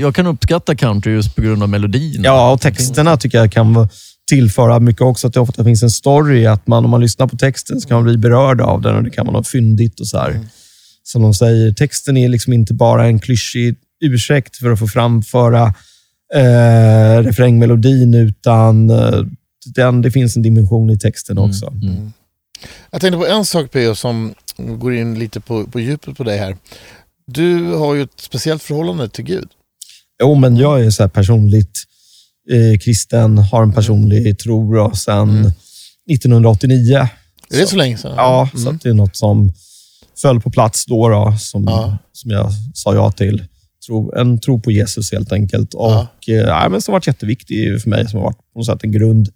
Jag kan uppskatta country just på grund av melodin. Ja, och texterna tycker jag kan vara- tillföra mycket också. Att det ofta finns en story. Att man, om man lyssnar på texten så kan man bli berörd av den och det kan vara något fyndigt och så här. Som de säger, texten är liksom inte bara en klyschig ursäkt för att få framföra eh, refrängmelodin, utan eh, den, det finns en dimension i texten också. Mm. Jag tänkte på en sak P.O. som går in lite på, på djupet på dig här. Du har ju ett speciellt förhållande till Gud. Jo, men jag är så här personligt eh, kristen, har en personlig tro då, sedan 1989. Är det så länge sedan? Ja, så Mm. att det är något som föll på plats då, då som, Ja. som jag sa ja till. Tro, en tro på Jesus helt enkelt. Och, Ja. eh, men som har varit jätteviktig för mig, som har varit på något sätt en grund,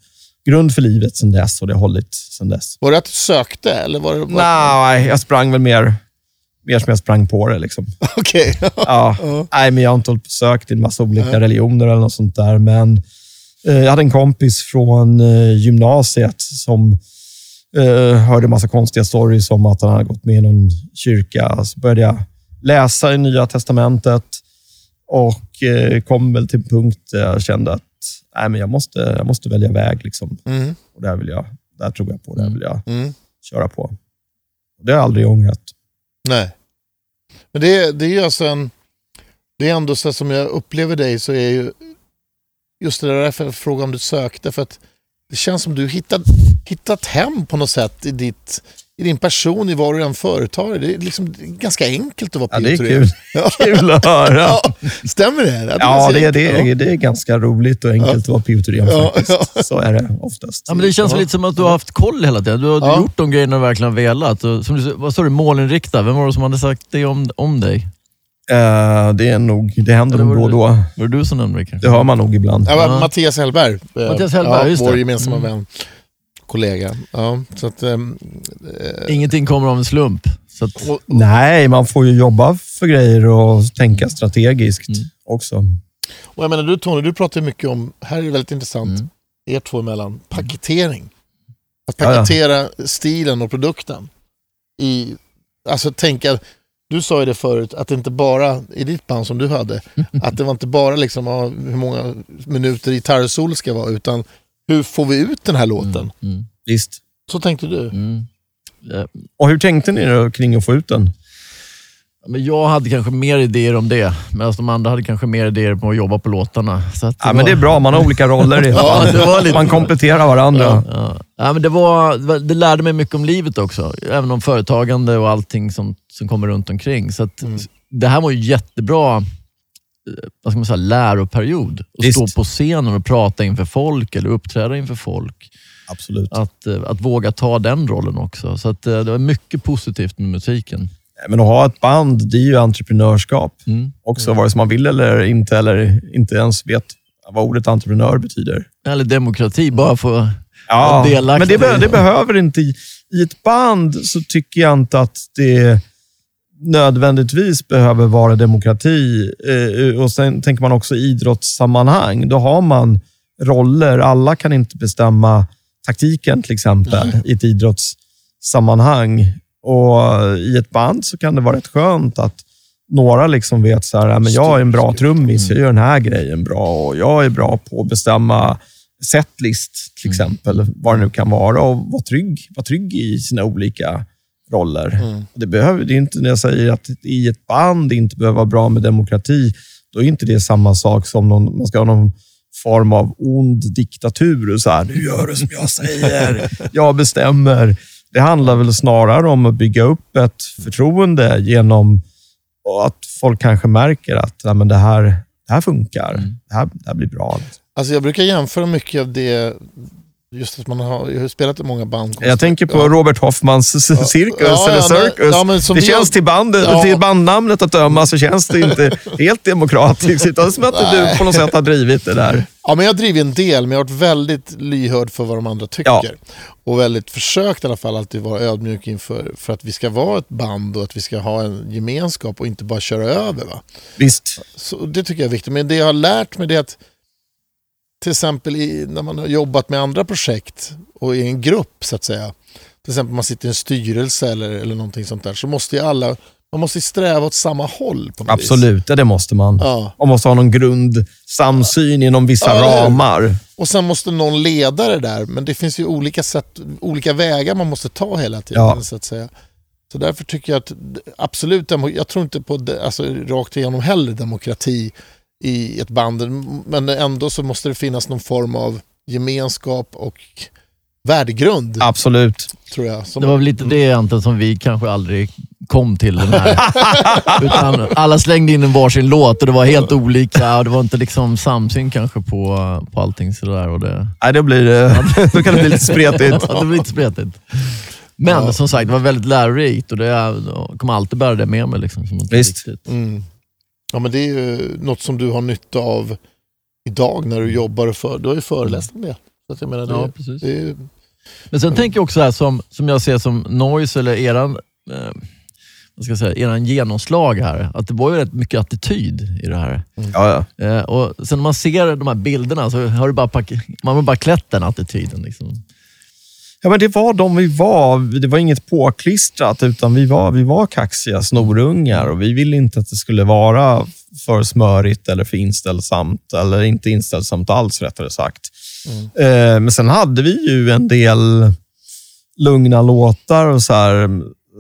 grund för livet sedan dess och det har hållit sedan dess. Var det att du sökte eller var det... Var... Nej, jag sprang väl mer, mer som jag sprang på det. Liksom. Okej. Ja. Ja. Nej, men jag har inte sökt i en massa olika Nej. religioner eller något sånt där. Men eh, jag hade en kompis från eh, gymnasiet som eh, hörde en massa konstiga stories om att han hade gått med i någon kyrka. Så började jag läsa i Nya Testamentet och eh, kom väl till en punkt där jag kände att nej, men jag, måste, jag måste välja väg. Liksom. Mm. Och där, vill jag, där tror jag på. Där vill jag Mm. köra på. Det har jag aldrig ångrat. Nej. Men det, det är ju alltså en... Det är ändå så som jag upplever dig så är ju just det där därför jag frågade om du sökte. För att det känns som du hittat, hittat hem på något sätt i, ditt, i din person, i vad du än företar dig. Det är liksom det är ganska enkelt att vara Ja, det är kul. Ja. kul att höra. Ja, stämmer det? Att Ja, det, det, enkelt. är, det är ganska roligt och enkelt att vara pivotrén Ja, faktiskt. ja. Så är det oftast. Ja, men det känns Ja. lite som att du har haft koll hela tiden. Du har Ja. gjort de grejerna du verkligen velat. Och, som du, vad sa du, målinriktad? Vem var det som hade sagt det om, om dig? Eh, det, är nog, det händer nog var då och det- då. Var det du som nämnde det? Det hör man nog ibland. Ja, Ja. Mattias Hellberg. eh, Mattias Hellberg, ja, just Vår det. gemensamma Mm. vän. Kollega. Ja, så att, eh, Ingenting kommer av en slump. Så att, Och, Nej, man får ju jobba för grejer och tänka strategiskt Mm. också. och jag menar, du Tony, du pratar mycket om, här är det väldigt intressant, Mm. er två emellan, paketering. Att Ja, ja. paketera stilen och produkten. I, alltså tänka, du sa ju det förut, att det inte bara, i ditt band som du hade, att det var inte bara liksom, hur många minuter gitarrsolo det ska vara, utan hur får vi ut den här låten? mm, Visst. Så tänkte du? mm. Eh, Och hur tänkte ni då kring att få ut den? Men jag hade kanske mer idéer om det, medan de andra hade kanske mer idéer på att jobba på låtarna. Så att Ja, men det är bra, man har olika roller. i- Ja, det var lite- Man kompletterar varandra. Ja. Ja, men det, var, det var- lärde mig mycket om livet också. Även om företagande och allting som, som kommer runt omkring. Så att, Det här var ju jättebra vad ska man säga, läroperiod. Att Visst. stå på scenen och prata inför folk eller uppträda inför folk. Absolut. Att, eh, att våga ta den rollen också. Så att, eh, det var mycket positivt med musiken. Men att ha ett band, det är ju entreprenörskap. Mm. Också vare sig man vill eller inte, eller inte ens vet vad ordet entreprenör betyder. Eller demokrati, bara få Ja, vara delaktig. men det, be- det behöver inte... I i ett band så tycker jag inte att det nödvändigtvis behöver vara demokrati. Eh, Och Sen tänker man också idrottssammanhang. Då har man roller. Alla kan inte bestämma taktiken till exempel i ett idrottssammanhang. Och I ett band så kan det vara rätt skönt att några liksom vet så här, "Ja, men jag är en bra trummis, jag gör den här grejen bra och jag är bra på att bestämma setlist till exempel, vad det nu kan vara och vara trygg, vara trygg i sina olika roller. Det, behöver, det är inte när jag säger att i ett band inte behöver vara bra med demokrati, då är inte det samma sak som någon, man ska ha någon form av ond diktatur. Och så här, nu gör du som jag säger, jag bestämmer. Det handlar väl snarare om att bygga upp ett förtroende genom att folk kanske märker att ja, men det, här, det här funkar. Det, här, det här blir bra. Alltså jag brukar jämföra mycket av det, just att man har, spelat i många band. Jag tänker på Ja. Robert Hoffmans cirkus, Ja, eller cirkus. det känns till, bandet, till bandnamnet att döma så känns det inte helt demokratiskt. Utan som att du på något sätt har drivit det där. Ja, men jag har drivit en del, men jag har varit väldigt lyhörd för vad de andra tycker. Ja. Och väldigt försökt i alla fall alltid vara ödmjuk inför för att vi ska vara ett band och att vi ska ha en gemenskap och inte bara köra över. Va? Visst. Så det tycker jag är viktigt. Men det jag har lärt mig är att till exempel i, när man har jobbat med andra projekt och i en grupp så att säga. Till exempel man sitter i en styrelse eller, eller någonting sånt där. Så måste ju alla man måste sträva åt samma håll. På något Vis. Absolut, ja, det måste man. Ja. Man måste ha någon grundsamsyn inom vissa Ja, ramar. Och sen måste någon leda det där. Men det finns ju olika, sätt, olika vägar man måste ta hela tiden. Ja. Så att säga. Så därför tycker jag att absolut, jag tror inte på alltså, rakt igenom heller demokrati i ett band. Men ändå så måste det finnas någon form av gemenskap och värdegrund, Absolut. tror jag. Som, Det var väl lite det egentligen som vi kanske aldrig kom till den här. Utan alla slängde in en varsin låt och det var helt olika och det var inte liksom samsyn kanske på, på allting sådär. Och det, Nej, det blir, eh, då kan det bli lite spretigt. ja, det blev lite spretigt. Men som sagt, det var väldigt lärorikt och det, jag kommer alltid bära det med mig. Liksom, som Visst. mm. Ja, men det är ju något som du har nytta av idag när du jobbar och för, du har ju föreläst om det. Så att jag menar, det, Ja, precis. det är, Men sen tänker jag också så här, som, som jag ser som noise eller eran, eh, vad ska jag säga, eran genomslag här. Att det var ju rätt mycket attityd i det här. Ja, ja. Eh, och sen när man ser de här bilderna så har du bara, pack- man har bara klätt den attityden. Liksom. Ja, men det var de vi var. Det var inget påklistrat, utan vi var, vi var kaxiga snorungar och vi ville inte att det skulle vara för smörigt eller för inställsamt, eller inte inställsamt alls rättare sagt. Eh, men sen hade vi ju en del lugna låtar och så här,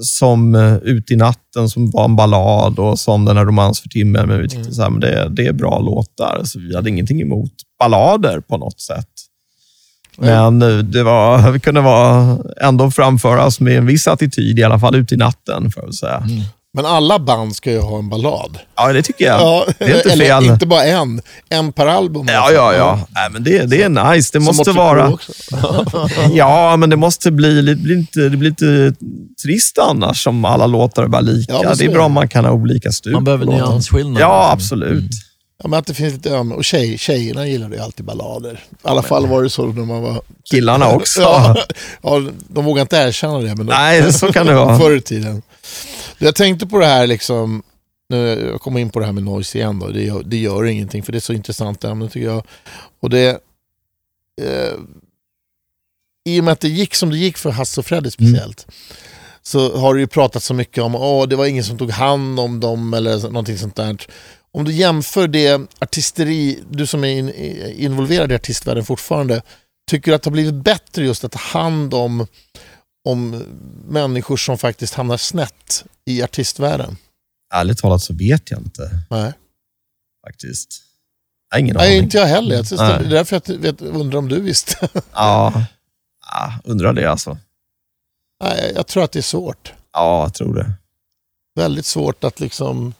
som eh, Ut i natten som var en ballad och som den här Romans för timmen. Men vi tyckte så här, men det, det är bra låtar, så vi hade ingenting emot ballader på något sätt. Men eh, det var, kunde vara, ändå framföras med en viss attityd, i alla fall ut i natten. Jag väl säga. men alla band ska ju ha en ballad. Ja, det tycker jag. Ja, det är inte eller fel. inte bara en, en per album. Ja, ja, ja. Nej, men det, det är nice. Det måste vara... Ja, men det måste bli, det blir inte, det blir inte trist annars om alla låtar är bara lika. Ja, det är bra om man kan ha olika stuk. Man behöver på låtarna. nyansskillnad. Ja, liksom. absolut. Ja, men att det finns lite öm och tjej, tjejerna gillade ju alltid ballader. I alla fall var det så när man var... Killarna också. Ja, ja, de vågar inte erkänna det. Men de, Nej, så kan det vara. Förr i tiden. Jag tänkte på det här, liksom, nu, jag kommer in på det här med noise igen. Då. Det, gör, det gör ingenting, för det är så intressant ämne tycker jag. Och det, eh, I och med att det gick som det gick för Hasse och Freddy speciellt, så har det ju pratat så mycket om att det var ingen som tog hand om dem eller någonting sånt där. Om du jämför det artisteri, du som är in, involverad i artistvärlden fortfarande, tycker du att det har blivit bättre just att ta hand om, om människor som faktiskt hamnar snett i artistvärlden? Ärligt talat så vet jag inte Nej, faktiskt. Jag har ingen Nej aning. inte jag heller. Jag det är därför jag vet, undrar om du visste. Ja, ja, undrar det alltså. Nej, jag tror att det är svårt. Ja, jag tror det. Väldigt svårt att liksom...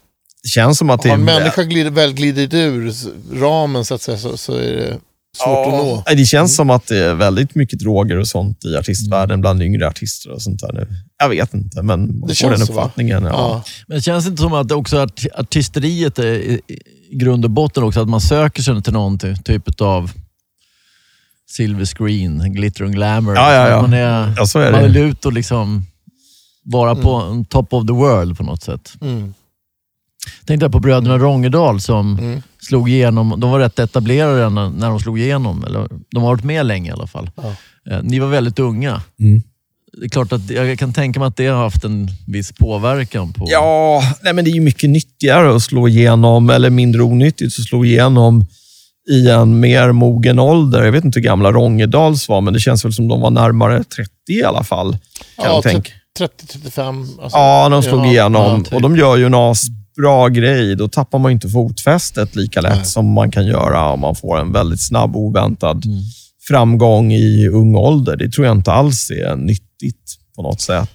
Det känns som att det är... en människa glider, väl glidit ur ramen så att säga, så, så är det svårt att nå. Det känns som att det är väldigt mycket droger och sånt i artistvärlden bland yngre artister och sånt där nu. Jag vet inte, men man får känns den så, uppfattningen. Ja. Ja. Men det känns inte som att också art artisteriet är i grund och botten också att man söker sig till någon ty- typ av silver screen, glitter and glamour. Ja, ja, ja. Man, är, Ja, så är man det. vill ut och liksom vara på en top of the world på något sätt. Mm. Tänkte jag på bröderna Rongedal som Mm. slog igenom. De var rätt etablerade när, när de slog igenom. Eller, de har varit med länge i alla fall. Ja. Eh, Ni var väldigt unga. Mm. Det är klart att jag kan tänka mig att det har haft en viss påverkan på... Ja, nej, men det är ju mycket nyttigare att slå igenom, eller mindre onyttigt att slå igenom i en mer mogen ålder. Jag vet inte hur gamla Rångedals var, men det känns väl som de var närmare 30 i alla fall. Kan Ja, jag tänka. 30-35. Alltså, Ja, de slog igenom. ja, typ. Och de gör ju en asbra grej. Då tappar man inte fotfästet lika lätt Nej. som man kan göra om man får en väldigt snabb, oväntad Mm. framgång i ung ålder. Det tror jag inte alls är nyttigt på något sätt.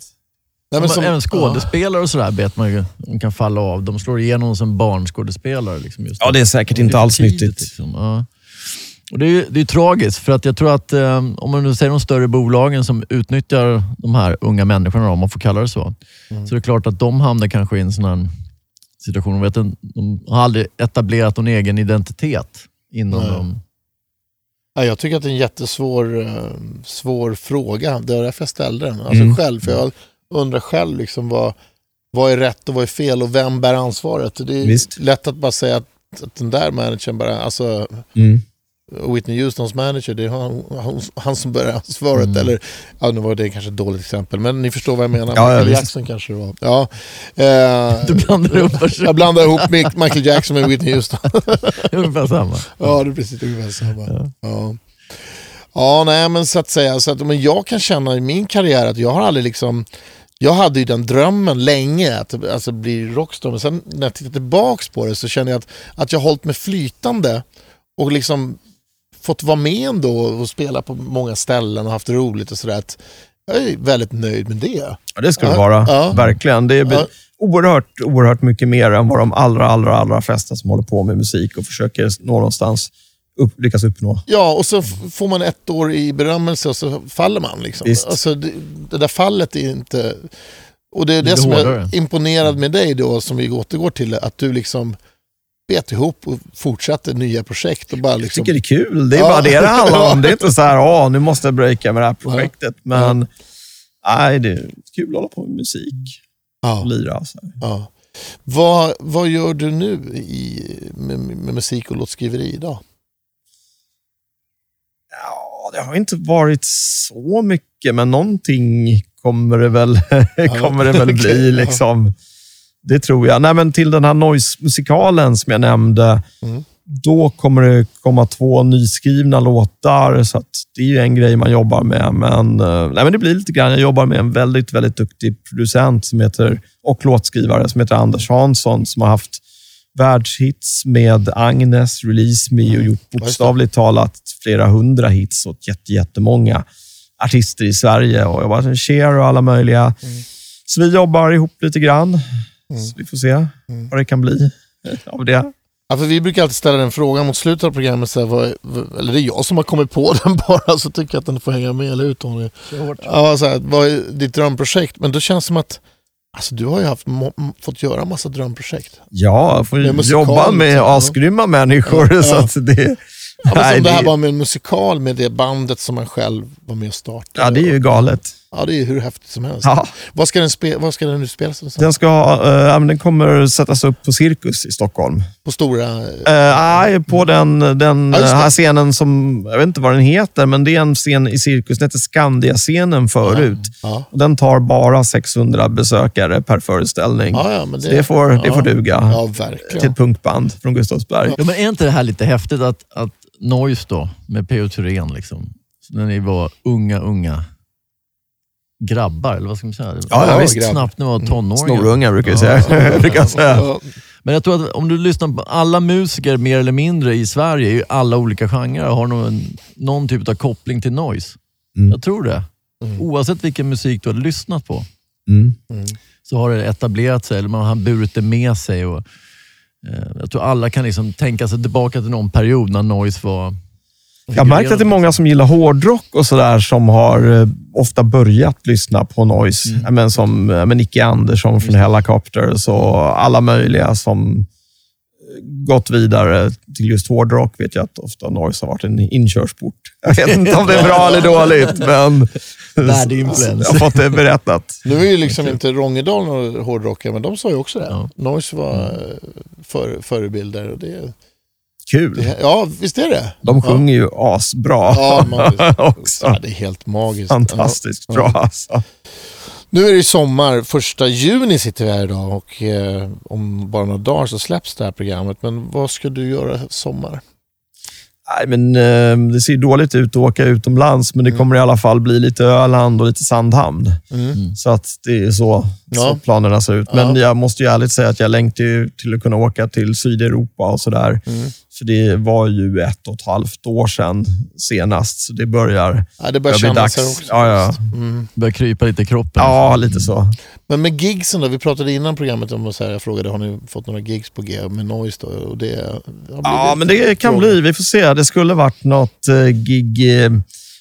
Nej, men Som, även skådespelare och sådär vet man ju, de kan falla av. De slår igenom som barnskådespelare. Liksom just Ja, det är säkert inte alls tidigt, nyttigt. Liksom. Ja. Och det är ju det är tragiskt, för att jag tror att eh, om man nu säger de större bolagen som utnyttjar de här unga människorna, om man får kalla det så, Mm. så är det klart att de hamnar kanske i en sån här situation. De, vet, de har aldrig etablerat någon egen identitet inom Nej. dem. Ja, jag tycker att det är en jättesvår eh, svår fråga. Det var därför jag ställde den. Alltså Mm. själv, för jag undrar själv liksom vad, vad är rätt och vad är fel och vem bär ansvaret? Det är Visst. lätt att bara säga att, att den där managern bara, alltså Mm. Whitney Houstons manager, det är han, han, han som bär ansvaret. Mm. Eller, ja, nu var det kanske ett dåligt exempel, men ni förstår vad jag menar. Ja, ja, Michael visst. Jackson kanske det var. Ja. Eh, Du blandar ihop jag blandar ihop Michael Jackson med Whitney Houston. ungefär samma. Ja, det är precis ungefär samma. Ja. Ja. nej men så att säga, så att, men jag kan känna i min karriär att jag har aldrig liksom, jag hade ju den drömmen länge att alltså, bli rockstar, men sen när jag tittar tillbaks på det så känner jag att, att jag har hållit mig flytande och liksom fått vara med ändå och spela på många ställen och haft roligt och sådär. Jag är väldigt nöjd med det. Ja, det ska det Ja, vara. ja. Verkligen. Det är Ja. oerhört, oerhört mycket mer än vad de allra, allra, allra flesta som håller på med musik och försöker nå någonstans upp, lyckas uppnå. Ja, och så får man ett år i berömmelse och så faller man. Liksom. Visst. Alltså, det, det där fallet är inte... Och det är det blir som hårdare. är imponerad med dig då, som vi återgår till, att du liksom bet ihop och fortsatte nya projekt. Och bara Jag liksom, tycker det är kul. Det är Ja. bara det det handlar om. Det är inte så här, åh, nu måste jag breaka med det här projektet. Men nej, det är kul att hålla på med musik ja, och lira. Så ja. Vad, vad gör du nu i, med, med musik och låtskriveri idag? Ja, det har inte varit så mycket, men någonting kommer det väl, kommer det väl bli. ja. Liksom. Det tror jag. Nej, men till den här noise-musikalen som jag nämnde, Mm. då kommer det komma två nyskrivna låtar. Så det är ju en grej man jobbar med. Men, eh, nej, men det blir lite grann. Jag jobbar med en väldigt, väldigt duktig producent som heter, och låtskrivare som heter Anders Hansson som har haft världshits med Agnes, Release Me och gjort bokstavligt talat flera hundra hits åt jätte, jättemånga artister i Sverige. Och jag var Cher och alla möjliga. Så vi jobbar ihop lite grann. Så vi får se vad det kan bli av det. Ja, för vi brukar alltid ställa den frågan mot slutet av programmet, så här, vad, eller det är jag som har kommit på den bara, så tycker jag att den får hänga med, eller hur Tony? Ja, så här, vad är ditt drömprojekt? Men då känns det som att Alltså, du har ju haft, fått göra massa drömprojekt. Ja, får ju Med musikal, jobba med liksom. asgrymma människor. Ja, Så att det, Ja, nej, som det här det- var med en musikal med det bandet som man själv var med och startade. ja, det är ju galet. Ja, det är ju hur häftigt som helst. Ja. Vad, ska den spe, vad ska den nu spelas någonstans? Den, ska, ha, eh, den kommer sättas upp på Cirkus i Stockholm. På stora... Eh, nej, på den, den Ja, det. här scenen som, jag vet inte vad den heter, men det är en scen i Cirkus. Den heter Skandia-scenen förut. Ja. Och Den tar bara 600 besökare per föreställning. Ja, ja, men Så det får, det får duga Ja, till ett punkband från Gustavsberg. Ja, men är inte det här lite häftigt att, att Noise då, med P.O. Thyrén, liksom, när ni var unga, unga grabbar, eller vad ska man säga? Ja, ja, visst. Snabbt när ni var tonåringar. Snorungar brukar jag säga. brukar jag säga. Ja, Men jag tror att om du lyssnar på alla musiker mer eller mindre i Sverige, ju alla olika genrer har någon, någon typ av koppling till noise. Mm. Jag tror det. Oavsett vilken musik du har lyssnat på Mm. så har det etablerat sig, eller man har burit det med sig. Och, eh, jag tror alla kan liksom tänka sig tillbaka till någon period när noise var... Jag har märkt att det är många som gillar hårdrock och sådär som har eh, ofta börjat lyssna på noise. Mm. Ja, Men som eh, men Nicke Andersson från Hellacopters och alla möjliga som eh, gått vidare till just hårdrock vet jag att ofta noise har varit en inkörsport. Jag vet inte om det är bra eller dåligt, men Bad influence. jag har fått det berättat. Nu är ju liksom inte Rångedal några hårdrockare, men de sa ju också det. Ja. Noise var eh, för, förebilder. Och det, Kul. det, ja, visst är det? De sjunger ju asbra Ja, man, också. ja, det är helt magiskt. Fantastiskt Ja. bra alltså. Nu är det sommar, första juni sitter vi här idag och eh, om bara några dagar så släpps det här programmet. Men vad ska du göra sommar? Nej, men, eh, det ser ju dåligt ut att åka utomlands, men det kommer i alla fall bli lite Öland och lite Sandhamn. Mm. Så att det är så, Ja. så planerna ser ut. Men Ja. jag måste ju ärligt säga att jag längtar ju till att kunna åka till Sydeuropa och sådär. Mm. För det var ju ett och ett halvt år sedan senast, så det börjar, Ja, det börjar kännas här också. Ja, ja. Mm. börjar krypa lite i kroppen. ja, lite så. Men med gigsen då? Vi pratade innan programmet om att så här, jag frågade har ni fått några gigs på G med Noise då? Och det Ja, men det kan frågor. bli. Vi får se. Det skulle varit något eh, gig, eh,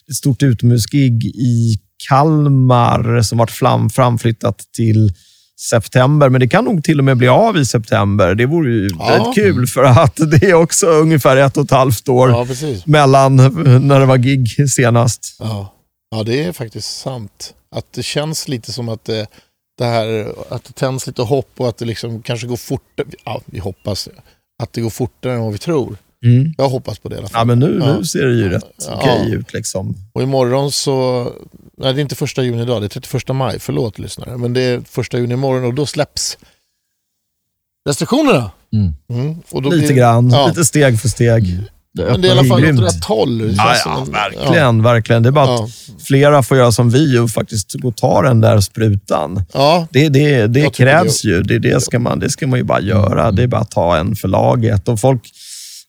ett stort utomhusgig i Kalmar som varit fram, framflyttat till september, men det kan nog till och med bli av i september. Det vore ju Ja. väldigt kul för att det är också ungefär ett och ett halvt år Ja, mellan när det var gig senast. Ja. ja, det är faktiskt sant. Att det känns lite som att det, det här, att det tänds lite hopp och att det liksom kanske går fortare. Ja, vi hoppas att det går fortare än vad vi tror. Jag hoppas på det i alla fall. Ja, men nu, nu ser det ju rätt okej ut. Liksom. Och imorgon så, nej det är inte första juni idag, det är 31 maj, förlåt lyssnare. Men det är första juni imorgon och då släpps restriktionerna. Mm. Mm. Och då Lite blir- grann, Ja. lite steg för steg. Det Men det är i alla fall grymt. åt rätt håll. Ja, känns ja, verkligen, verkligen. Det är bara att Ja. flera får göra som vi och faktiskt gå och ta den där sprutan. Ja, Det, det, det krävs ju. Det, det, ska man, det ska man ju bara göra. Det är bara att ta en för laget. Och folk,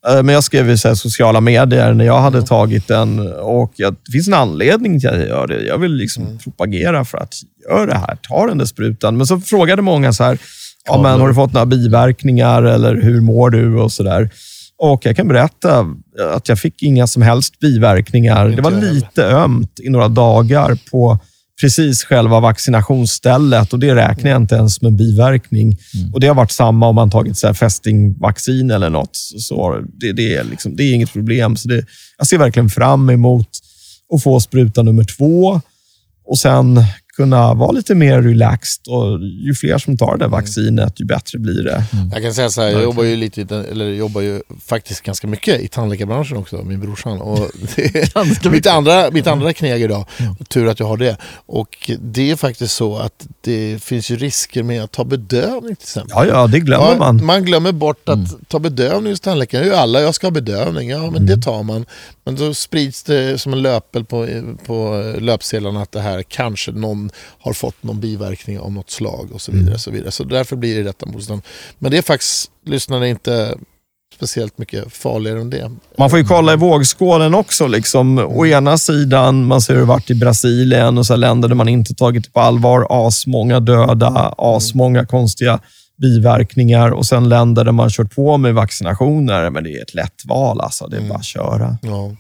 men jag skrev i sociala medier när jag hade tagit den och jag, det finns en anledning till att jag gör det. Jag vill liksom propagera för att göra det här. Ta den där sprutan. Men så frågade många så här, ja, men, har du fått några biverkningar eller hur mår du och så där. Och jag kan berätta att jag fick inga som helst biverkningar. Det var lite ömt i några dagar på precis själva vaccinationsstället och det räknar jag inte ens med biverkning. Och Det har varit samma om man tagit så här fästingvaccin eller något. Så det, det, är liksom, det är inget problem. Så det, jag ser verkligen fram emot att få spruta nummer två och sen kunna vara lite mer relaxed. Och ju fler som tar det där vaccinet, ju bättre blir det. jag kan säga så här, jag jobbar ju lite, eller jobbar ju faktiskt ganska mycket i tandläkarbranschen också, min brorsan. Och det är mitt, andra, mitt andra kneg idag. Och tur att jag har det. Och det är faktiskt så att det finns ju risker med att ta bedövning till exempel. Ja, ja, det glömmer Ja, man. man glömmer bort att ta bedövning hos tandläkaren. Det är ju alla, jag ska ha bedövning. Ja, men det tar man. Men då sprids det som en löpel på, på löpsedlarna att det här kanske någon har fått någon biverkning av något slag och så vidare. Så, vidare. så därför blir det detta motstånd. Men det är faktiskt, lyssnarna inte speciellt mycket farligare än det. Man får ju kolla i vågskålen också. Liksom. Å ena sidan, man ser hur det varit i Brasilien och så länder där man inte tagit på allvar. Asmånga döda, asmånga konstiga biverkningar och sen länder där man kört på med vaccinationer. Men det är ett lätt val. Alltså. Det är bara att köra. Ja.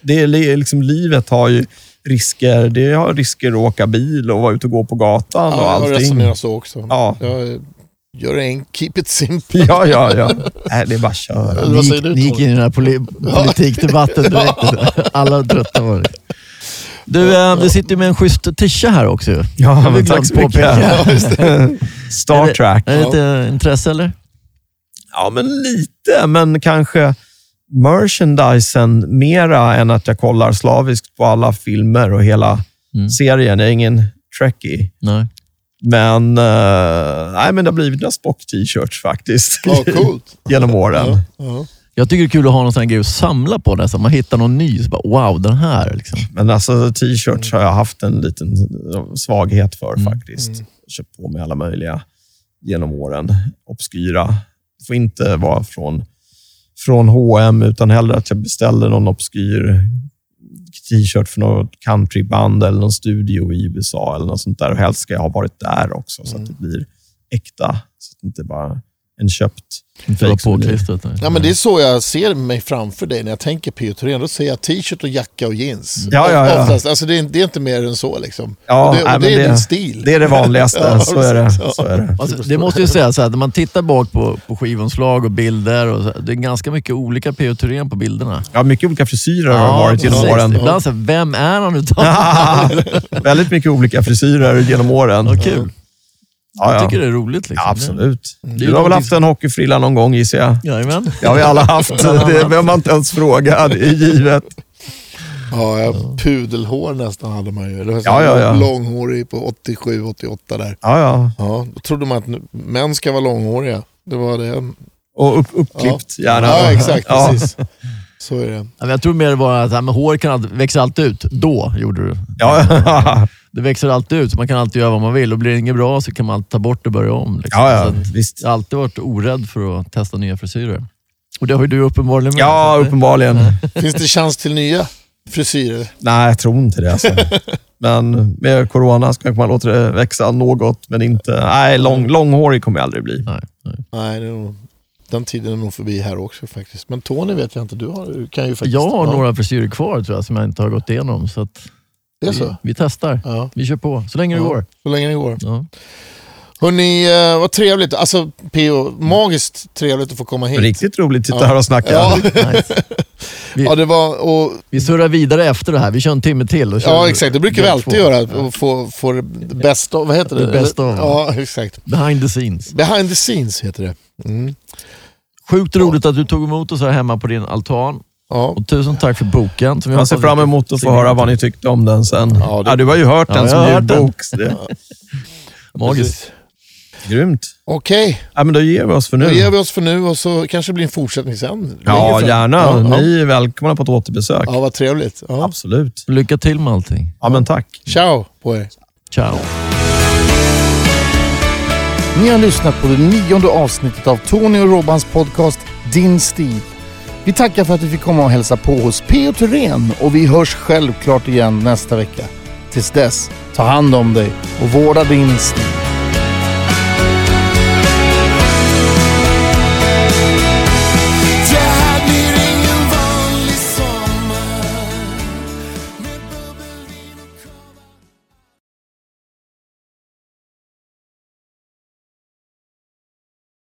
Det är li- liksom, livet har ju risker. Det har risker att åka bil och vara ute och gå på gatan och Ja, jag allting. resonerar så också. Ja. Jag gör en, keep it simple. Ja, ja, ja. Nej, det är bara att köra. Ni gick, du, ni gick in i den här poli- politikdebatten direkt. Alla trötta var det. Du, eh, det sitter ju med en schysst tisha här också. Ja, men tack så mycket. påpeka. Star Är det- Trek. Är det lite intresse eller? Ja, men lite, men kanske merchandisen mera än att jag kollar slaviskt på alla filmer och hela Mm. serien. Jag är ingen trekkie. Nej. Men, eh, nej, men det har blivit några Spock-t-shirts faktiskt. Ja, coolt. Genom åren. Ja, ja. Jag tycker det är kul att ha någon sån här grej att samla på nästan. Man hittar någon ny, så bara wow, den här. Liksom. Men alltså t-shirts har jag haft en liten svaghet för Mm. faktiskt. Köpt på mig alla möjliga genom åren. Obskyra. Det får inte vara från, från H&M utan hellre att jag beställer någon obskyr t-shirt för något countryband eller någon studio i USA eller något sånt där. Och helst ska jag ha varit där också så att det blir äkta. Så att det inte bara en köpt påklistrat. nej. Ja, men det är så jag ser mig framför dig när jag tänker P.O. Thorén. Då ser jag t-shirt och jacka och jeans. Ja, ja, ja. Oftast. Alltså, det, är, det är inte mer än så. Liksom. Ja, och det, och nej, det är det- din stil. Det är det vanligaste. Ja, så, är det. så är det. Alltså, det måste ju säga så här, när man tittar bak på, på skivomslag och bilder, och så, det är ganska mycket olika P.O. Thorén på bilderna. Ja, mycket olika frisyrer har det varit genom åren. Ibland så här, vem är han utav? Väldigt mycket olika frisyrer genom åren. Vad kul. Ja, Jag ja. tycker det är roligt. Liksom. ja, absolut. ju Du har väl haft en hockeyfrilla någon gång gissar jag? Jajamän. Det har vi alla haft. Det behöver man inte ens fråga. Det är givet. Ja, ja, pudelhår nästan hade man ju. Så Ja, ja, ja. Långhårig på 87, 88 där. Ja, ja. Ja, då trodde man att män ska vara långhåriga. Det var det. Och upp, uppklippt gärna. Ja, exakt. Ja. Precis. Så är det. Ja, men Jag tror mer det var att här, men hår kan alltid, växer alltid ut. Då gjorde du. Ja, ja. Det växer alltid ut, så man kan alltid göra vad man vill. Och blir det inget bra så kan man alltid ta bort och börja om. Liksom. ja, ja. Så att visst. jag har alltid varit orädd för att testa nya frisyrer. Och det har ju du uppenbarligen med. Ja, Så att- uppenbarligen. Finns det chans till nya frisyrer? Nej, jag tror inte det. Alltså. Men med corona så kanske man låter det växa något, men inte... Nej, lång, långhårig kommer jag aldrig bli. Nej, nej. Nej, det är nog, den tiden är nog förbi här också faktiskt. Men Tony vet jag inte. Du, har, du kan ju faktiskt... Jag har ja, några frisyrer kvar tror jag, som jag inte har gått igenom. Så att Det är vi, så? vi testar. Ja. Vi kör på, så länge det Ja. går. Så länge det går. Ja. Hörni, eh, vad trevligt. Alltså P.O. magiskt trevligt att få komma hit. Riktigt roligt att sitta Ja. här och snacka. Ja, Nice. ja, det var... Och, Vi surrar vidare efter det här. Vi kör en timme till. Och kör ja, exakt. Det brukar vi alltid två. göra. Och få, få det bästa av... Vad heter det? Det bästa av. Ja, exakt. Behind the scenes. Behind the scenes heter det. Mm. Sjukt roligt att du tog emot oss här hemma på din altan. Ja. Och tusen tack för boken. Som Jag ser fram emot att få höra vad ni tyckte om den sen. Ja, Ja, det- du har ju hört Ja, den som ljudbok. Magiskt. Grymt. Okej, Ja, men då ger vi oss för nu. då ger vi oss för nu och så kanske det blir en fortsättning sen. Ja, gärna. Ja, ja. Ni är välkomna på ett återbesök. ja vad trevligt. Ja. Absolut. Lycka till med allting. Ja, men tack. Ciao på er. Ciao. Ni har lyssnat på det nionde avsnittet av Tony och Robbans podcast Din stil. Vi tackar för att du fick komma och hälsa på hos P.O. Thyrén och vi hörs självklart igen nästa vecka. Tills dess, ta hand om dig och vårda din stil.